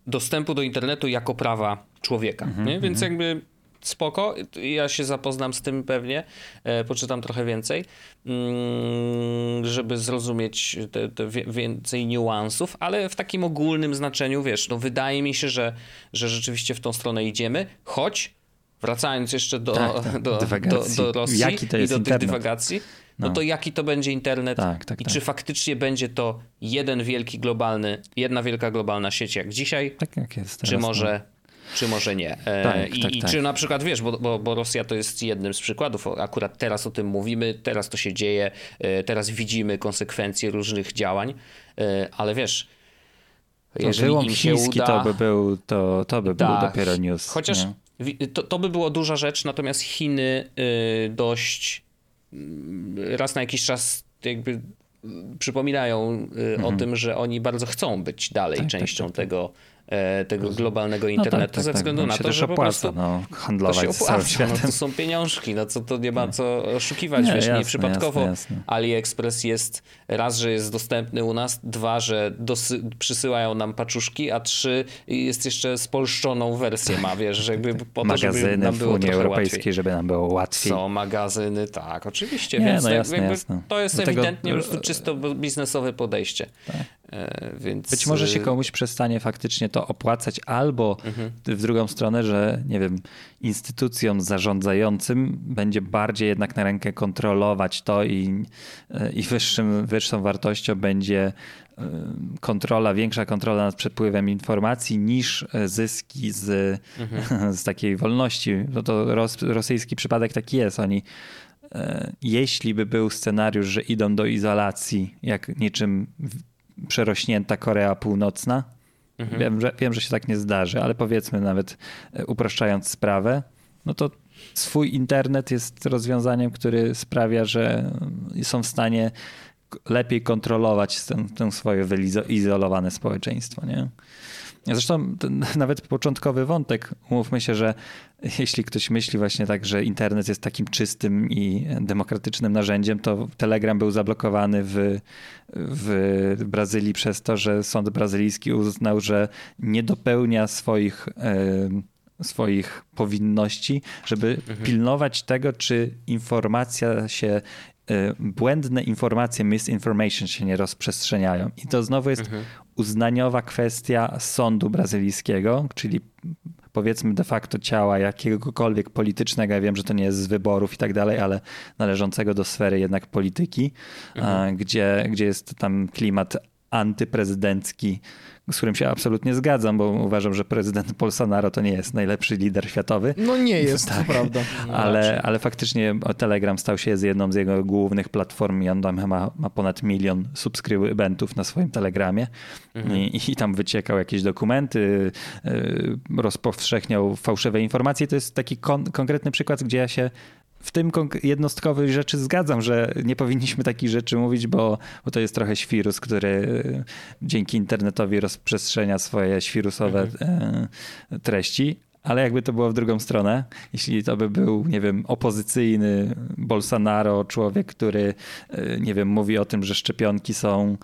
dostępu do internetu jako prawa człowieka. Mm -hmm, Więc mm -hmm. jakby spoko. Ja się zapoznam z tym pewnie, e, poczytam trochę więcej, mm, żeby zrozumieć te, te więcej niuansów, ale w takim ogólnym znaczeniu, wiesz, no wydaje mi się, że, że rzeczywiście w tą stronę idziemy, choć wracając jeszcze do, tak, tak. do, do, do, Rosji jaki to jest i do internet? tych dywagacji, no. no. to jaki to będzie internet tak, tak, i tak. czy faktycznie będzie to jeden wielki globalny, jedna wielka globalna sieć jak dzisiaj, tak jak jest teraz, czy może no czy może nie. E, tak, I, tak, i tak. czy na przykład wiesz, bo, bo, bo, Rosja to jest jednym z przykładów, akurat teraz o tym mówimy, teraz to się dzieje, e, teraz widzimy konsekwencje różnych działań, e, ale wiesz. Jeżeli im się uda, to by był, to, to by tak, był dopiero news. Chociaż to, to by była duża rzecz, natomiast Chiny dość mm, raz na jakiś czas jakby przypominają mhm. o tym, że oni bardzo chcą być dalej tak, tak częścią tak, tego E, tego globalnego internetu no tak, tak, ze tak. względu tak, na to, że opłaca, po prostu no, handlować to się opłaca, no, to są pieniążki, no co to nie ma co oszukiwać, nie, wiesz, jasne, nieprzypadkowo jasne, jasne. AliExpress jest raz, że jest dostępny u nas, dwa, że dosy, przysyłają nam paczuszki, a trzy jest jeszcze spolszczoną wersję ma, wiesz, że jakby po to, żeby nam było w Unii Europejskiej, łatwiej. żeby nam było łatwiej. Są magazyny, tak, oczywiście, nie, więc no jasne, jasne. to jest Dlatego... ewidentnie po prostu czysto biznesowe podejście. Tak. E, więc... Być może się komuś przestanie faktycznie to opłacać, albo mhm. w drugą stronę, że nie wiem, instytucjom zarządzającym będzie bardziej jednak na rękę kontrolować to i, e, i wyższym, wyższą wartością będzie e, kontrola, większa kontrola nad przepływem informacji niż zyski z, mhm. z takiej wolności. No to ros, rosyjski przypadek taki jest. Oni jeśli by był scenariusz, że idą do izolacji, jak niczym przerośnięta Korea Północna. Mhm. Wiem, że, wiem, że się tak nie zdarzy, ale powiedzmy nawet e, upraszczając sprawę, no to swój internet jest rozwiązaniem, który sprawia, że są w stanie lepiej kontrolować ten, ten swoje wyizolowane społeczeństwo. Nie? Zresztą ten, nawet początkowy wątek, umówmy się, że jeśli ktoś myśli właśnie tak, że internet jest takim czystym i demokratycznym narzędziem, to Telegram był zablokowany w, w Brazylii przez to, że sąd brazylijski uznał, że nie dopełnia swoich swoich powinności, żeby mhm. pilnować tego, czy informacja się błędne informacje, misinformation się nie rozprzestrzeniają. I to znowu jest mhm. uznaniowa kwestia sądu brazylijskiego, czyli powiedzmy de facto ciała jakiegokolwiek politycznego, ja wiem, że to nie jest z wyborów i tak dalej, ale należącego do sfery jednak polityki, mhm. gdzie, gdzie jest tam klimat antyprezydencki, z którym się absolutnie zgadzam, bo uważam, że prezydent Bolsonaro to nie jest najlepszy lider światowy. No nie jest, tak. to prawda. Ale, ale faktycznie Telegram stał się z jedną z jego głównych platform i on tam ma, ma ponad milion subskrybentów na swoim Telegramie mhm. I, i, tam wyciekał jakieś dokumenty, y, rozpowszechniał fałszywe informacje. To jest taki kon konkretny przykład, gdzie ja się w tym jednostkowej rzeczy zgadzam, że nie powinniśmy takich rzeczy mówić, bo, bo to jest trochę świrus, który e, dzięki internetowi rozprzestrzenia swoje świrusowe mhm. E, treści. Ale jakby to było w drugą stronę, jeśli to by był, nie wiem, opozycyjny Bolsonaro, człowiek, który, e, nie wiem, mówi o tym, że szczepionki są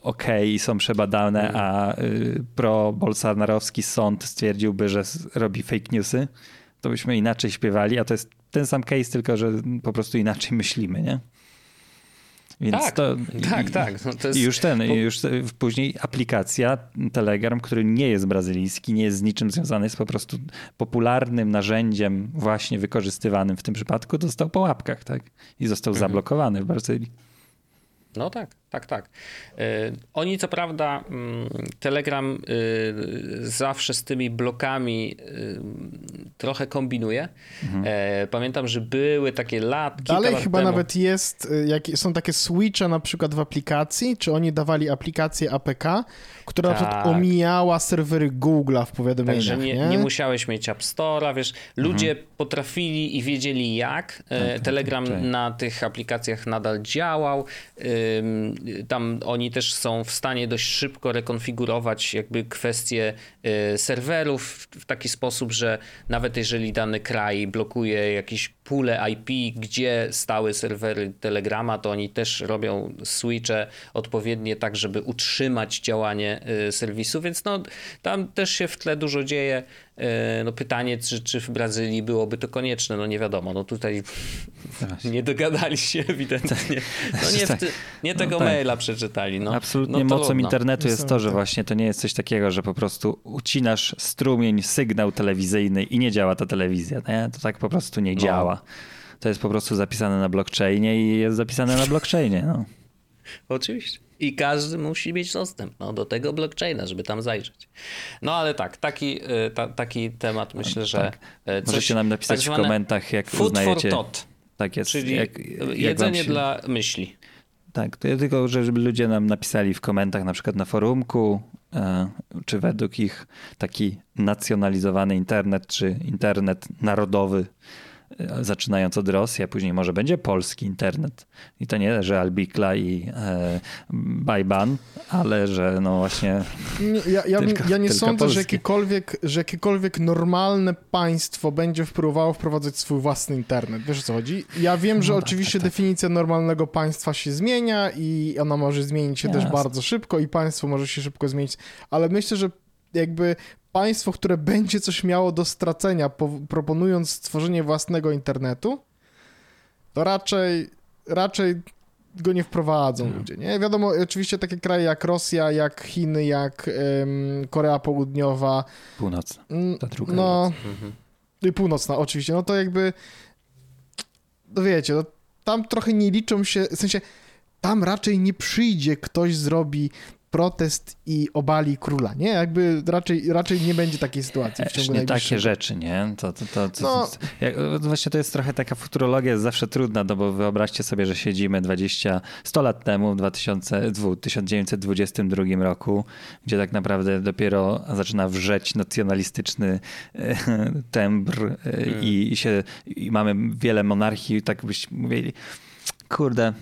ok i są przebadane, mhm. a pro-bolsonarowski sąd stwierdziłby, że robi fake newsy, to byśmy inaczej śpiewali, a to jest ten sam case, tylko że po prostu inaczej myślimy, nie? Więc tak, to, tak, i, tak. No jest, I już ten, bo... już później aplikacja Telegram, który nie jest brazylijski, nie jest z niczym związany, jest po prostu popularnym narzędziem właśnie wykorzystywanym w tym przypadku, dostał po łapkach, tak? I został mhm. zablokowany w Brazylii. No tak, tak, tak. E, oni co prawda, mm, Telegram y, zawsze z tymi blokami y, trochę kombinuje. Mhm. E, pamiętam, że były takie lat. Dalej chyba temu. nawet jest, jak są takie switche na przykład w aplikacji, czy oni dawali aplikację APK, która tak. na przykład omijała serwery Google'a w powiadomieniach. Także nie, nie? nie musiałeś mieć App Store'a, wiesz, ludzie mhm. potrafili i wiedzieli jak. E, tak, tak, Telegram tak, tak. na tych aplikacjach nadal działał tam oni też są w stanie dość szybko rekonfigurować jakby kwestie y, serwerów w taki sposób, że nawet jeżeli dany kraj blokuje jakieś pule IP, gdzie stały serwery Telegrama, to oni też robią switche odpowiednie tak, żeby utrzymać działanie y, serwisu, więc no tam też się w tle dużo dzieje. Y, no pytanie, czy, czy w Brazylii byłoby to konieczne, no nie wiadomo. No tutaj nie dogadali się ewidentnie. No nie, tak. nie tego no tak. maila przeczytali. No. Absolutnie no mocą internetu jest to, że właśnie to nie jest coś takiego, że po prostu ucinasz strumień, sygnał telewizyjny i nie działa ta telewizja. Nie? To tak po prostu nie no. działa. To jest po prostu zapisane na blockchainie i jest zapisane na blockchainie. No. Oczywiście. I każdy musi mieć dostęp no, do tego blockchaina, żeby tam zajrzeć. No ale tak, taki, y, ta, taki temat myślę, że tak. Coś, Możecie nam napisać tak w komentarzach, jak food uznajecie... For thought, tak jest. Czyli jak, jak jedzenie się... dla myśli. Tak, to ja tylko, żeby ludzie nam napisali w komentarzach, na przykład na forumku, e, czy według ich taki nacjonalizowany internet, czy internet narodowy zaczynając od Rosji, a później może będzie polski internet. I to nie, że Albikla i e, Bajban, ale że no właśnie. Nie, ja, ja, tylko, ja nie sądzę, że jakiekolwiek, że jakiekolwiek normalne państwo będzie próbowało wprowadzać swój własny internet. Wiesz o co chodzi? Ja wiem, że no tak, oczywiście tak, tak. definicja normalnego państwa się zmienia i ona może zmienić się Jasne. też bardzo szybko i państwo może się szybko zmienić, ale myślę, że jakby państwo, które będzie coś miało do stracenia, proponując stworzenie własnego internetu, to raczej, raczej go nie wprowadzą hmm. ludzie, nie? Wiadomo, oczywiście takie kraje jak Rosja, jak Chiny, jak um, Korea Południowa. Północna, mm, ta druga. No, mhm. i północna oczywiście, no to jakby, no wiecie, no, tam trochę nie liczą się, w sensie tam raczej nie przyjdzie ktoś zrobi protest i obali króla, nie? Jakby raczej, raczej nie będzie takiej sytuacji w ciągu nie takie rzeczy, nie? To, to, to, to, no. jak, właśnie to jest trochę taka futurologia, jest zawsze trudna, no bo wyobraźcie sobie, że siedzimy 20, 100 lat temu, w 2000, 1922 roku, gdzie tak naprawdę dopiero zaczyna wrzeć nacjonalistyczny e, tembr e, hmm. i, i, się, i mamy wiele monarchii, tak byśmy mówili, kurde,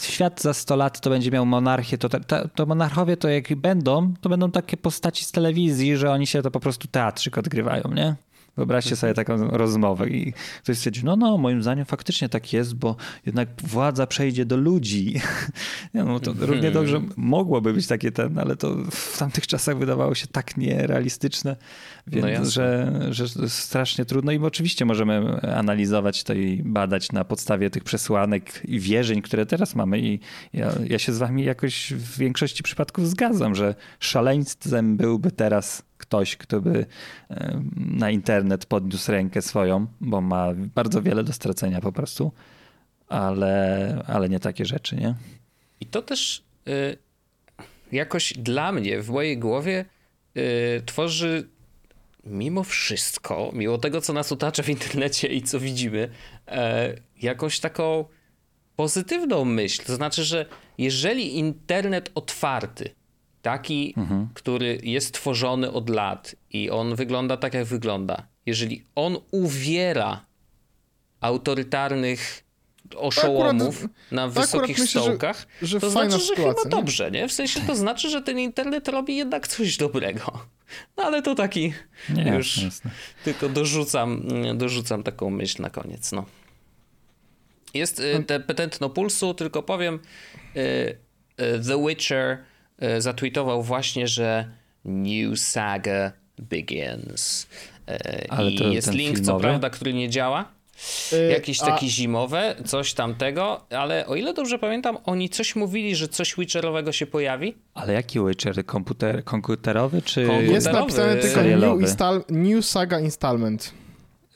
świat za 100 lat to będzie miał monarchię, to, to, monarchowie to jak będą, to będą takie postaci z telewizji, że oni się to po prostu teatrzyk odgrywają, nie? Wyobraźcie sobie taką rozmowę i ktoś stwierdzi, no no, moim zdaniem faktycznie tak jest, bo jednak władza przejdzie do ludzi. Nie, no, to hmm. równie dobrze mogłoby być takie ten, ale to w tamtych czasach wydawało się tak nierealistyczne, więc no że, że strasznie trudno i oczywiście możemy analizować to i badać na podstawie tych przesłanek i wierzeń, które teraz mamy i ja, ja się z wami jakoś w większości przypadków zgadzam, że szaleństwem byłby teraz ktoś, kto by na internet podniósł rękę swoją, bo ma bardzo wiele do stracenia po prostu, ale, ale nie takie rzeczy, nie? I to też y, jakoś dla mnie w mojej głowie y, tworzy mimo wszystko, mimo tego, co nas otacza w internecie i co widzimy, y, jakąś taką pozytywną myśl. To znaczy, że jeżeli internet otwarty taki, mhm. który jest tworzony od lat i on wygląda tak, jak wygląda, jeżeli on uwiera autorytarnych oszołomów akurat, na wysokich myślę, stołkach, że, że to znaczy, że chyba nie? dobrze, nie? W sensie to znaczy, że ten internet robi jednak coś dobrego. No ale to taki nie, już jasne. tylko dorzucam, dorzucam taką myśl na koniec, no. Jest y, te petentno pulsu, tylko powiem y, y, The Witcher zatweetował właśnie, że New Saga Begins. E, Ale I jest link, filmowy? co prawda, który nie działa. Yy, Jakieś takie a... zimowe, coś tamtego, ale o ile dobrze pamiętam, oni coś mówili, że coś Witcherowego się pojawi. Ale jaki Witcher? Komputer, komputerowy czy komputerowy? Jest napisane tylko new, install, new Saga Installment.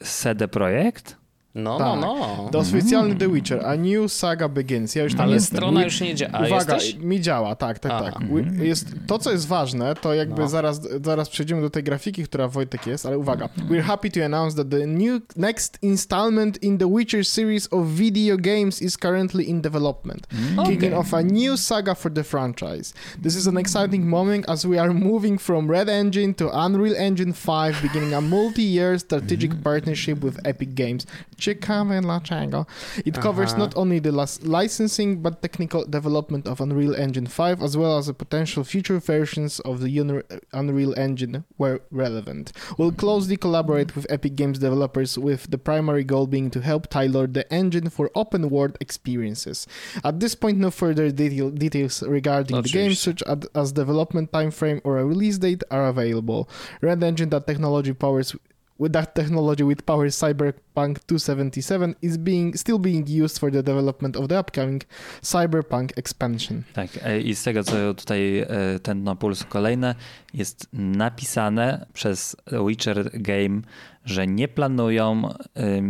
CD Projekt? No, no, tak. no, no. To oficjalny The Witcher, a New Saga Begins. Ja już tam Ale jestem. strona już nie działa. Uwaga, jesteś? mi działa, tak, tak, tak. Jest, to, co jest ważne, to jakby no. zaraz, zaraz przejdziemy do tej grafiki, która Wojtek jest, ale uwaga. We're happy to announce that the new next installment in the Witcher series of video games is currently in development, okay. kicking off a new saga for the franchise. This is an exciting moment as we are moving from Red Engine to Unreal Engine 5, beginning a multi-year strategic partnership with Epic Games Ciekawe dlaczego. It covers Aha. not only the licensing but technical development of Unreal Engine 5 as well as the potential future versions of the Unreal Engine where relevant. We'll closely collaborate with Epic Games developers with the primary goal being to help tailor the engine for open world experiences. At this point no further detail, details regarding the game such as development timeframe or a release date are available. Red Engine that technology powers with that technology with power Cyberpunk 277 is being still being used for the development of the upcoming Cyberpunk expansion. Tak, e, i z tego co tutaj e, ten puls kolejne jest napisane przez Witcher Game że nie planują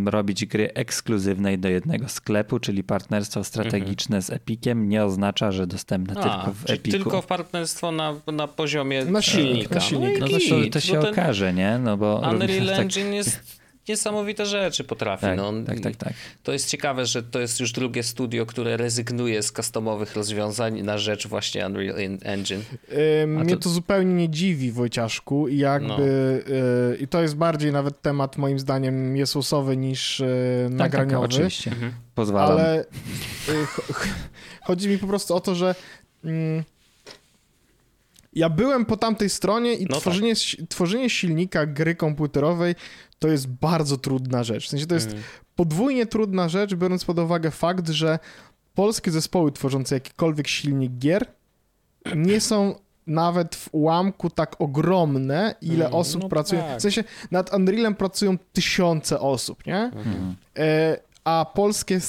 robić gry ekskluzywnej do jednego sklepu, czyli partnerstwo strategiczne z Epiciem nie oznacza, że dostępne A, tylko w Epiku. Tylko partnerstwo na, na poziomie na silnika. Na silnika. No, no to, to się okaże, nie? No bo Unreal tak... Engine jest niesamowite rzeczy potrafi. Tak, no, tak, tak, tak. To jest ciekawe, że to jest już drugie studio, które rezygnuje z customowych rozwiązań na rzecz właśnie Unreal Engine. Yy, mnie to... to... zupełnie nie dziwi, Wojciaszku, i jakby no. yy, i to jest bardziej nawet temat moim zdaniem jezusowy niż yy, nagraniowy. Tak, tak, oczywiście. Mhm. Pozwalam. Ale chodzi mi po prostu o to, że mm, ja byłem po tamtej stronie i no tworzenie, tak. tworzenie silnika gry komputerowej to jest bardzo trudna rzecz. W sensie to jest mm. podwójnie trudna rzecz, biorąc pod uwagę fakt, że polskie zespoły tworzące jakikolwiek silnik gier nie są nawet w ułamku tak ogromne, ile mm, osób no pracuje. Tak. W sensie nad Unrealem pracują tysiące osób, nie? Mm. E, a polskie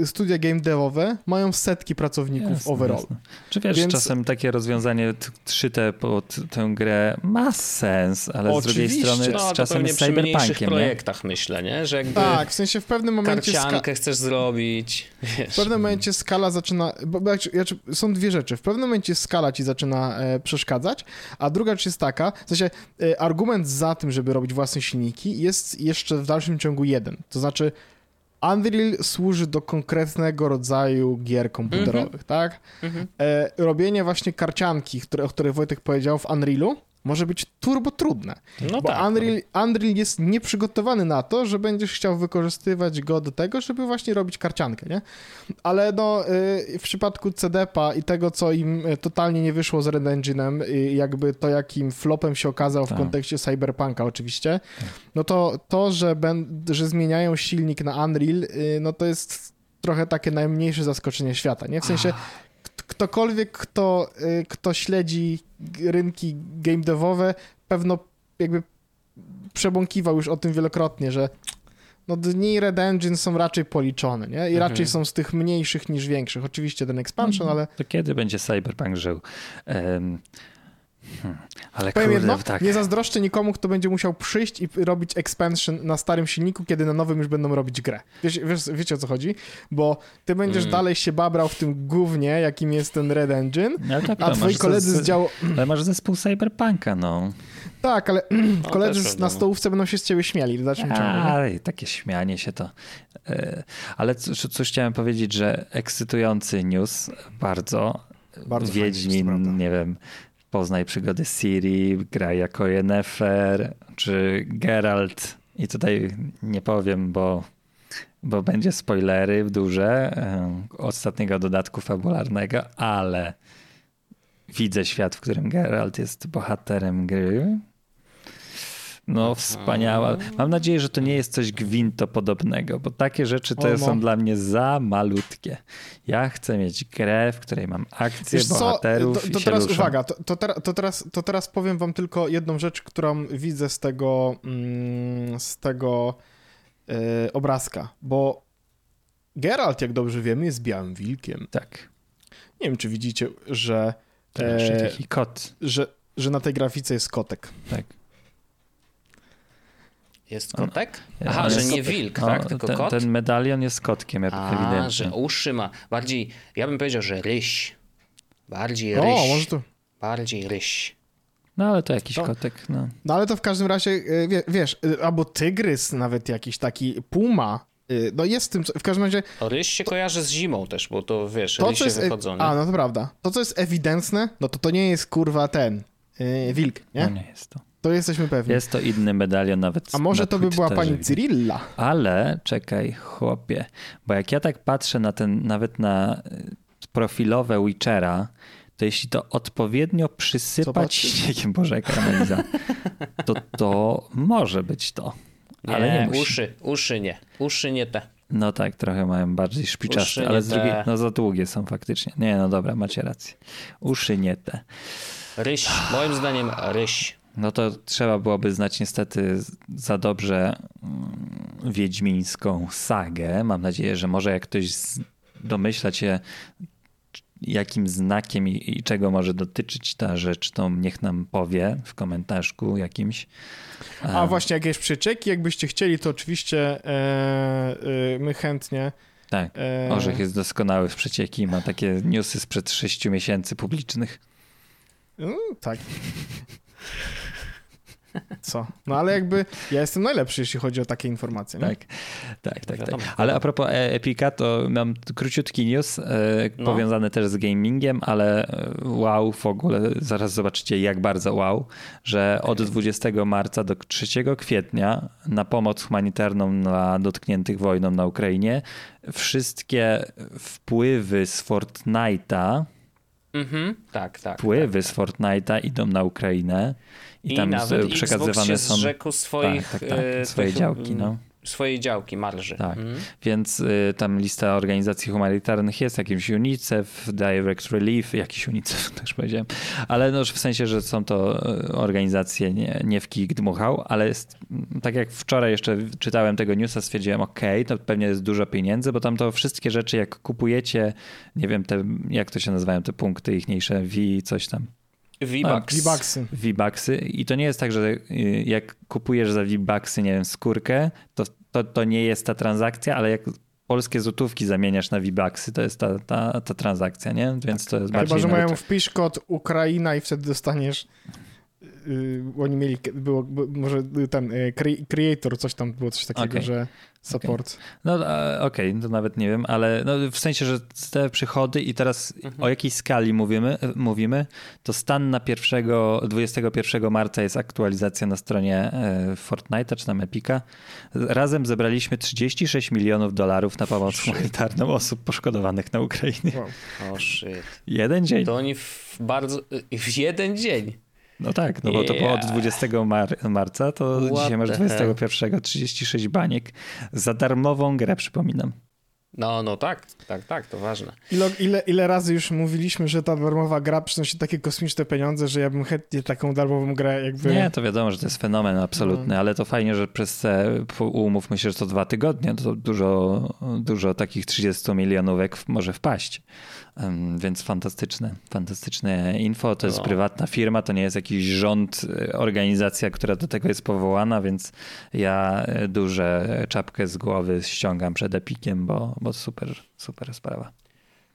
y, studia game devowe mają setki pracowników jasne, overall. Jasne. Czy wiesz, Więc... czasem takie rozwiązanie szyte pod tę grę ma sens, ale Oczywiście. z drugiej strony no, z czasem jest cyberpunkiem. W projektach myślę, nie? Że jakby tak, w sensie w pewnym momencie... Karciankę chcesz zrobić. Wiesz. W pewnym momencie skala zaczyna... Bo, bo, są dwie rzeczy. W pewnym momencie skala ci zaczyna e, przeszkadzać, a druga rzecz jest taka, w sensie e, argument za tym, żeby robić własne silniki jest jeszcze w dalszym ciągu jeden. To znaczy Unreal służy do konkretnego rodzaju gier komputerowych, mm -hmm. tak? Mm -hmm. e, robienie właśnie karcianki, które, o której Wojtek powiedział w Unrealu, może być turbo trudne. No bo tak. Unreal, Unreal jest nieprzygotowany na to, że będziesz chciał wykorzystywać go do tego, żeby właśnie robić karciankę, nie? Ale no, y, w przypadku CDP-a i tego, co im y, totalnie nie wyszło z Red Engine'em, jakby to, jakim flopem się okazał tak. w kontekście Cyberpunka oczywiście, no to to, że, ben, że zmieniają silnik na Unreal, y, no to jest trochę takie najmniejsze zaskoczenie świata, nie? W sensie ktokolwiek, kto, y, kto śledzi rynki game devowe, pewno jakby przebąkiwał już o tym wielokrotnie, że no dni Red Engine są raczej policzone, nie? I mhm. raczej są z tych mniejszych niż większych. Oczywiście ten expansion, mhm. ale... To kiedy będzie Cyberpunk żył? Um, Hmm. Ale Powiem kurde, jedno, tak. nie zazdroszczę nikomu, kto będzie musiał przyjść i robić expansion na starym silniku, kiedy na nowym już będą robić grę. Wiesz, wiesz, wiecie o co chodzi? Bo ty będziesz mm. dalej się babrał w tym gównie, jakim jest ten Red Engine, no tak, a twoi koledzy z działu... Ale masz zespół Cyberpunka, no. Tak, ale no, koledzy na stołówce będą się z ciebie śmiali w dalszym ciągu. Ale takie śmianie się to... E, ale cóż, cóż chciałem powiedzieć, że ekscytujący news bardzo. Bardzo Wiedźmin, nie wiem, poznaj przygody Siri, gra jako Yennefer, czy Geralt. I tutaj nie powiem, bo, bo będzie spoilery duże e, ostatniego dodatku fabularnego, ale widzę świat, w którym Geralt jest bohaterem gry. No, wspaniała. Mam nadzieję, że to nie jest coś gwinto podobnego, bo takie rzeczy to są dla mnie za malutkie. Ja chcę mieć grę, w której mam akcję, Wiesz bohaterów co? To, to i teraz uwaga, to, to, to, teraz, to teraz powiem wam tylko jedną rzecz, którą widzę z tego, mm, z tego yy, obrazka, bo Geralt, jak dobrze wiemy, jest białym wilkiem. Tak. Nie wiem, czy widzicie, że... E, taki kot. Że, że na tej grafice jest kotek. Tak. Jest kotek? Aha, że nie wilk, no, tak? Tylko ten, kot? Ten medalion jest kotkiem, A, ewidentnie. że uszy ma. Bardziej, ja bym powiedział, że ryś. Bardziej ryś. O, może to... Bardziej ryś. No ale to jakiś to, kotek, no. No ale to w każdym razie, e, wiesz, e, albo tygrys nawet jakiś taki, puma, e, no jest w tym, w każdym razie... Ryś się to, kojarzy z zimą też, bo to wiesz, to, rysie wychodzą, A, no to prawda. To, co jest ewidentne, no to to nie jest kurwa ten, yy, wilk, nie? No nie jest to. To jesteśmy pewni. Jest to inny medalion nawet. A może to by była pani Cyrilla? Ale czekaj, chłopie, bo jak ja tak patrzę na ten, nawet na y, profilowe Witchera, to jeśli to odpowiednio przysypać śniegiem, Boże, jaka analiza, to to może być to. Nie, ale nie musi. uszy, uszy nie, uszy nie te. No tak, trochę mają bardziej szpiczaste, ale z drugiej, no za długie są faktycznie. Nie, no dobra, macie rację. Uszy nie te. Ryś, moim zdaniem ryś. No to trzeba byłoby znać niestety za dobrze mm, wiedźmińską sagę. Mam nadzieję, że może jak ktoś domyśla się, jakim znakiem i, czego może dotyczyć ta rzecz, to niech nam powie w komentarzu jakimś. A właśnie jakieś przyczeki, jakbyście chcieli, to oczywiście e, e, my chętnie. Tak, e... Orzech jest doskonały w przecieki, ma takie newsy sprzed sześciu miesięcy publicznych. Mm, tak. Co? No ale jakby ja jestem najlepszy, jeśli chodzi o takie informacje. Tak, tak, tak, tak. Ale a propos e, Epika, to mam króciutki news e, no. powiązany też z gamingiem, ale e, wow, w ogóle zaraz zobaczycie jak bardzo wow, że od 20 marca do 3 kwietnia na pomoc humanitarną dla dotkniętych wojną na Ukrainie wszystkie wpływy z Fortnite'a Mhm, tak, tak. Wpływy tak, tak. z Fortnite'a idą na Ukrainę i, I tam nawet przekazywane są. swoich tak, tak, tak, e, swoje tych, działki, no. Swojej działki, marży. Tak, mhm. więc y, tam lista organizacji humanitarnych jest, jakimś UNICEF, Direct Relief, jakiś UNICEF też powiedziałem, ale no w sensie, że są to e, organizacje nie, nie w kij dmuchał, ale jest, tak jak wczoraj jeszcze czytałem tego newsa, stwierdziłem, ok, to pewnie jest dużo pieniędzy, bo tam to wszystkie rzeczy, jak kupujecie, nie wiem, te, jak to się nazywają, te punkty ichniejsze, V, coś tam, V-Bucksy. V-Bucksy. I to nie jest tak, że y, jak kupujesz za V-Bucksy, nie wiem, skórkę, to, to, to nie jest ta transakcja, ale jak polskie złotówki zamieniasz na V-Bucksy, to jest ta, ta, ta transakcja, nie? Więc tak. to jest bardziej... Chyba, że mają wpisz kod Ukraina i wtedy dostaniesz y, oni mieli, było, może ten y, creator, coś tam było, coś takiego, okay. że support. Okay. No okej, okay, to nawet nie wiem, ale no, w sensie, że te przychody i teraz mhm. o jakiej skali mówimy, mówimy, to stan na 1, 21 marca jest aktualizacja na stronie e, Fortnite'a czy tam Epica. Razem zebraliśmy 36 milionów dolarów na pomoc humanitarną osób poszkodowanych na Ukrainie. Wow. Oh shit. Jeden dzień. To oni w bardzo, w jeden dzień. No tak, no bo to było od 20 mar marca, to What dzisiaj masz 21, 36 baniek za darmową grę, przypominam. No, no tak, tak, tak, to ważne. Ile, ile, ile razy już mówiliśmy, że ta darmowa gra przynosi takie kosmiczne pieniądze, że ja bym chętnie taką darmową grę jakby... Nie, to wiadomo, że to jest fenomen absolutny, no. ale to fajnie, że przez te, umówmy się, że to dwa tygodnie, to dużo, dużo takich 30 milionówek może wpaść. Więc fantastyczne, fantastyczne info. To jest no. prywatna firma, to nie jest jakiś rząd, e, organizacja, która do tego jest powołana, więc ja e, duże czapkę z głowy ściągam przed Epikiem, bo, bo super, super sprawa.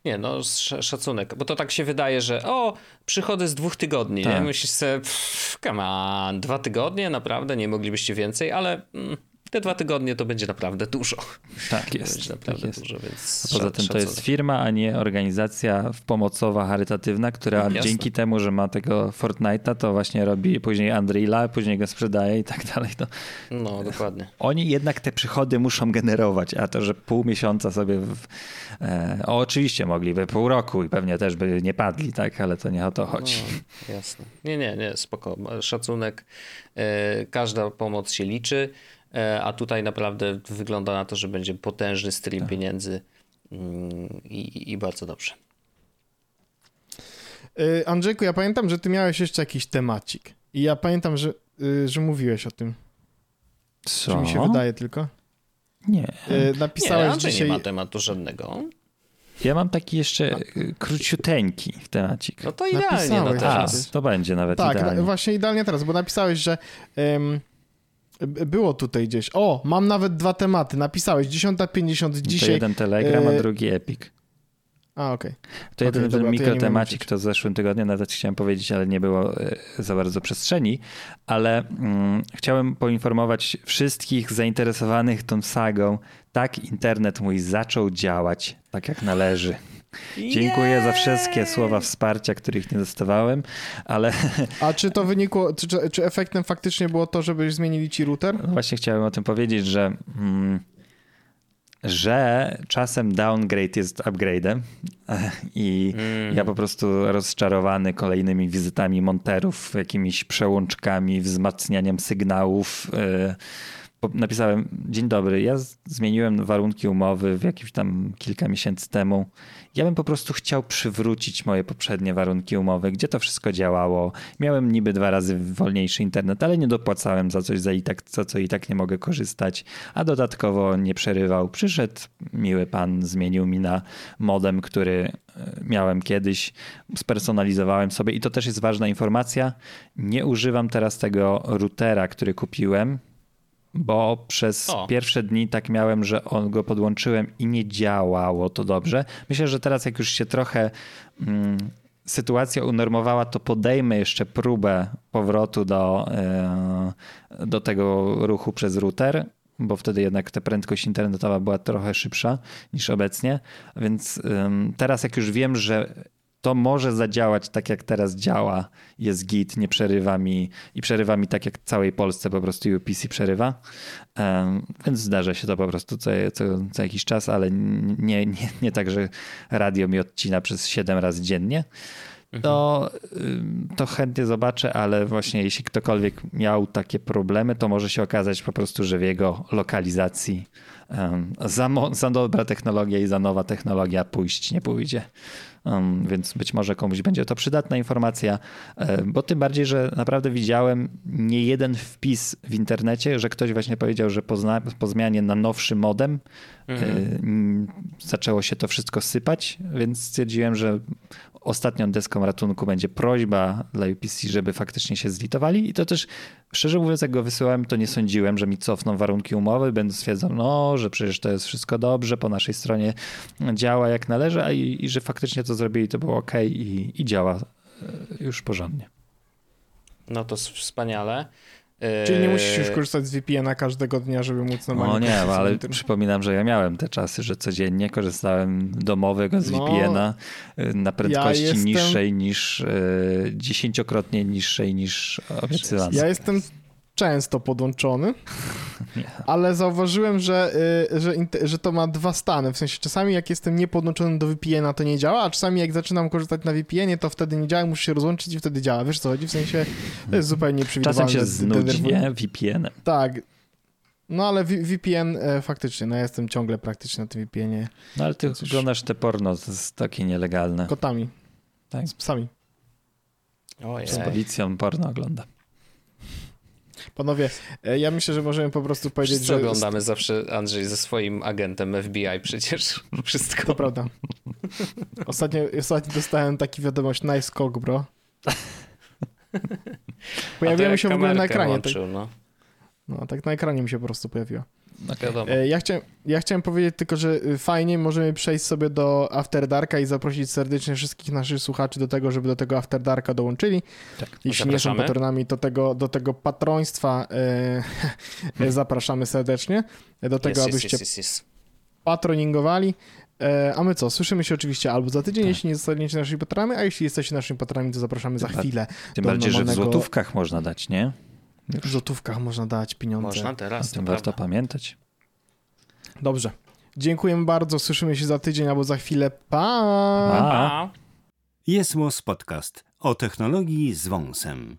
Nie, no szacunek, bo to tak się wydaje, że o, przychody z dwóch tygodni, tak. nie? Myślisz sobie, pff, come on, dwa tygodnie, naprawdę, nie moglibyście więcej, ale mm, te dwa tygodnie to będzie naprawdę dużo. Tak jest. Będzie naprawdę tak jest. dużo, więc Poza tym to jest firma, a nie organizacja pomocowa, charytatywna, która Jasne. dzięki temu, że ma tego Fortnite'a, to właśnie robi później Unreal'a, później go sprzedaje i tak dalej. To no, dokładnie. Oni jednak te przychody muszą generować, a to, że pół miesiąca sobie... W, e, o, oczywiście mogliby pół roku i pewnie też by nie padli, tak? Ale to nie o to chodzi. No, jasne. Nie, nie, nie, spoko. Szacunek. E, każda pomoc się liczy. E, a tutaj naprawdę wygląda na to, że będzie potężny stream tak. pieniędzy mm, i, i bardzo dobrze. E, Andrzejku, ja pamiętam, że ty miałeś jeszcze jakiś temacik. I ja pamiętam, że, e, że mówiłeś o tym. Co? Czy mi się wydaje tylko? Nie. Napisałeś nie, dzisiaj... nie ma tematu żadnego. Ja mam taki jeszcze A. króciuteńki temacik. No to idealnie no teraz. A, to będzie nawet tak, idealnie. Tak, właśnie idealnie teraz, bo napisałeś, że um, było tutaj gdzieś. O, mam nawet dwa tematy. Napisałeś 10.50 dzisiaj. To jeden Telegram, a e, drugi Epic. A, okej. Okay. To jeden okay, mikrotemacik, to w zeszłym tygodniu nawet chciałem powiedzieć, ale nie było e, za bardzo przestrzeni, ale mm, chciałem poinformować wszystkich zainteresowanych tą sagą. Tak, internet mój zaczął działać tak jak należy. Dziękuję za wszystkie słowa wsparcia, których nie dostawałem, ale... A czy to wynikło, czy, czy efektem faktycznie było to, żeby zmienili ci router? No właśnie chciałem o tym powiedzieć, że... Mm, że czasem downgrade jest upgrade'em i mm. ja po prostu rozczarowany kolejnymi wizytami monterów, jakimiś przełączkami, wzmacnianiem sygnałów, yy, napisałem, dzień dobry, ja zmieniłem warunki umowy w jakimś tam kilka miesięcy temu. Ja bym po prostu chciał przywrócić moje poprzednie warunki umowy, gdzie to wszystko działało. Miałem niby dwa razy wolniejszy internet, ale nie dopłacałem za coś, za, i tak, za co i tak nie mogę korzystać, a dodatkowo nie przerywał. Przyszedł miły pan, zmienił mi na modem, który e, miałem kiedyś, spersonalizowałem sobie i to też jest ważna informacja. Nie używam teraz tego routera, który kupiłem, bo przez o. pierwsze dni tak miałem, że on go podłączyłem i nie działało to dobrze. Myślę, że teraz jak już się trochę mm, sytuacja unormowała, to podejmę jeszcze próbę powrotu do, yy, do tego ruchu przez router, bo wtedy jednak ta prędkość internetowa była trochę szybsza niż obecnie. Więc yy, teraz jak już wiem, że to może zadziałać tak, jak teraz działa, jest git, nie przerywa mi i przerywa mi tak, jak całej Polsce po prostu UPC przerywa. Um, więc zdarza się to po prostu co, co, co jakiś czas, ale nie, nie, nie tak, że radio mi odcina przez 7 razy dziennie. To, to chętnie zobaczę, ale właśnie jeśli ktokolwiek miał takie problemy, to może się okazać po prostu, że w jego lokalizacji um, za, za dobra technologia i za nowa technologia pójść nie pójdzie. Więc być może komuś będzie to przydatna informacja, e, bo tym bardziej, że naprawdę widziałem nie jeden wpis w internecie, że ktoś właśnie powiedział, że po, po zmianie na nowszy modem mhm. zaczęło się to wszystko sypać, więc stwierdziłem, że ostatnią deską ratunku będzie prośba dla UPC, żeby faktycznie się zlitowali i to też, szczerze mówiąc, jak go wysyłałem, to nie sądziłem, że mi cofną warunki umowy, będą stwierdzał, no, że przecież to jest wszystko dobrze, po naszej stronie działa jak należy, a i, i że faktycznie to zrobili, to było ok i, i działa e, już porządnie. No to wspaniale. Czyli nie musisz już korzystać z VPN-a każdego dnia, żeby móc normalnie... No nie, ale przypominam, że ja miałem te czasy, że codziennie korzystałem domowego z no, VPN-a y, na prędkości ja jestem... niższej niż, y, dziesięciokrotnie niższej niż obiecywane. Ja jestem często podłączony, ale zauważyłem, że, y, że, że to ma dwa stany. W sensie czasami jak jestem niepodłączony do VPN-a, to nie działa, a czasami jak zaczynam korzystać na VPN-ie, to wtedy nie działa, muszę się rozłączyć i wtedy działa. Wiesz co chodzi? W sensie to jest zupełnie przewidywalne. Czasem się znudzi, nie? VPN. Tak. No ale VPN e, faktycznie, no ja jestem ciągle praktycznie na tym VPN-ie. No ale ty Coś... oglądasz te porno, to jest takie nielegalne. Kotami. Tak? Z psami. Ojej. Z policją porno ogląda. Panowie, e, ja myślę, że możemy po prostu powiedzieć, Wszyscy że... oglądamy zawsze, Andrzej, ze swoim agentem FBI przecież. Wszystko. To prawda. Ostatnio, ostatnio dostałem taki wiadomość, nice skok, bro. Pojawiło się w ogóle na ekranie. Łączył, no. no, tak na ekranie mi się po prostu pojawiło. No wiadomo. E, ja chciałem, ja chciałem powiedzieć tylko, że y, fajnie możemy przejść sobie do After Darka i zaprosić serdecznie wszystkich naszych słuchaczy do tego, żeby do tego After Darka dołączyli. Tak, Jeśli nie są patronami, to tego, do tego patroństwa e, zapraszamy serdecznie. Do tego, yes, abyście yes, yes, patroningowali. E, a my co? Słyszymy się oczywiście albo za tydzień, tak. jeśli nie zostaniecie naszymi patronami, a jeśli jesteście naszymi patronami, to zapraszamy za chwilę. Tym bardziej, normalnego... że w złotówkach można dać, nie? W złotówkach można dać pieniądze. Można teraz. O tym warto prawda. pamiętać. Dobrze. Dziękuję bardzo. Słyszymy się za tydzień albo za chwilę. Pa! pa. Jest Podcast o technologii z wąsem.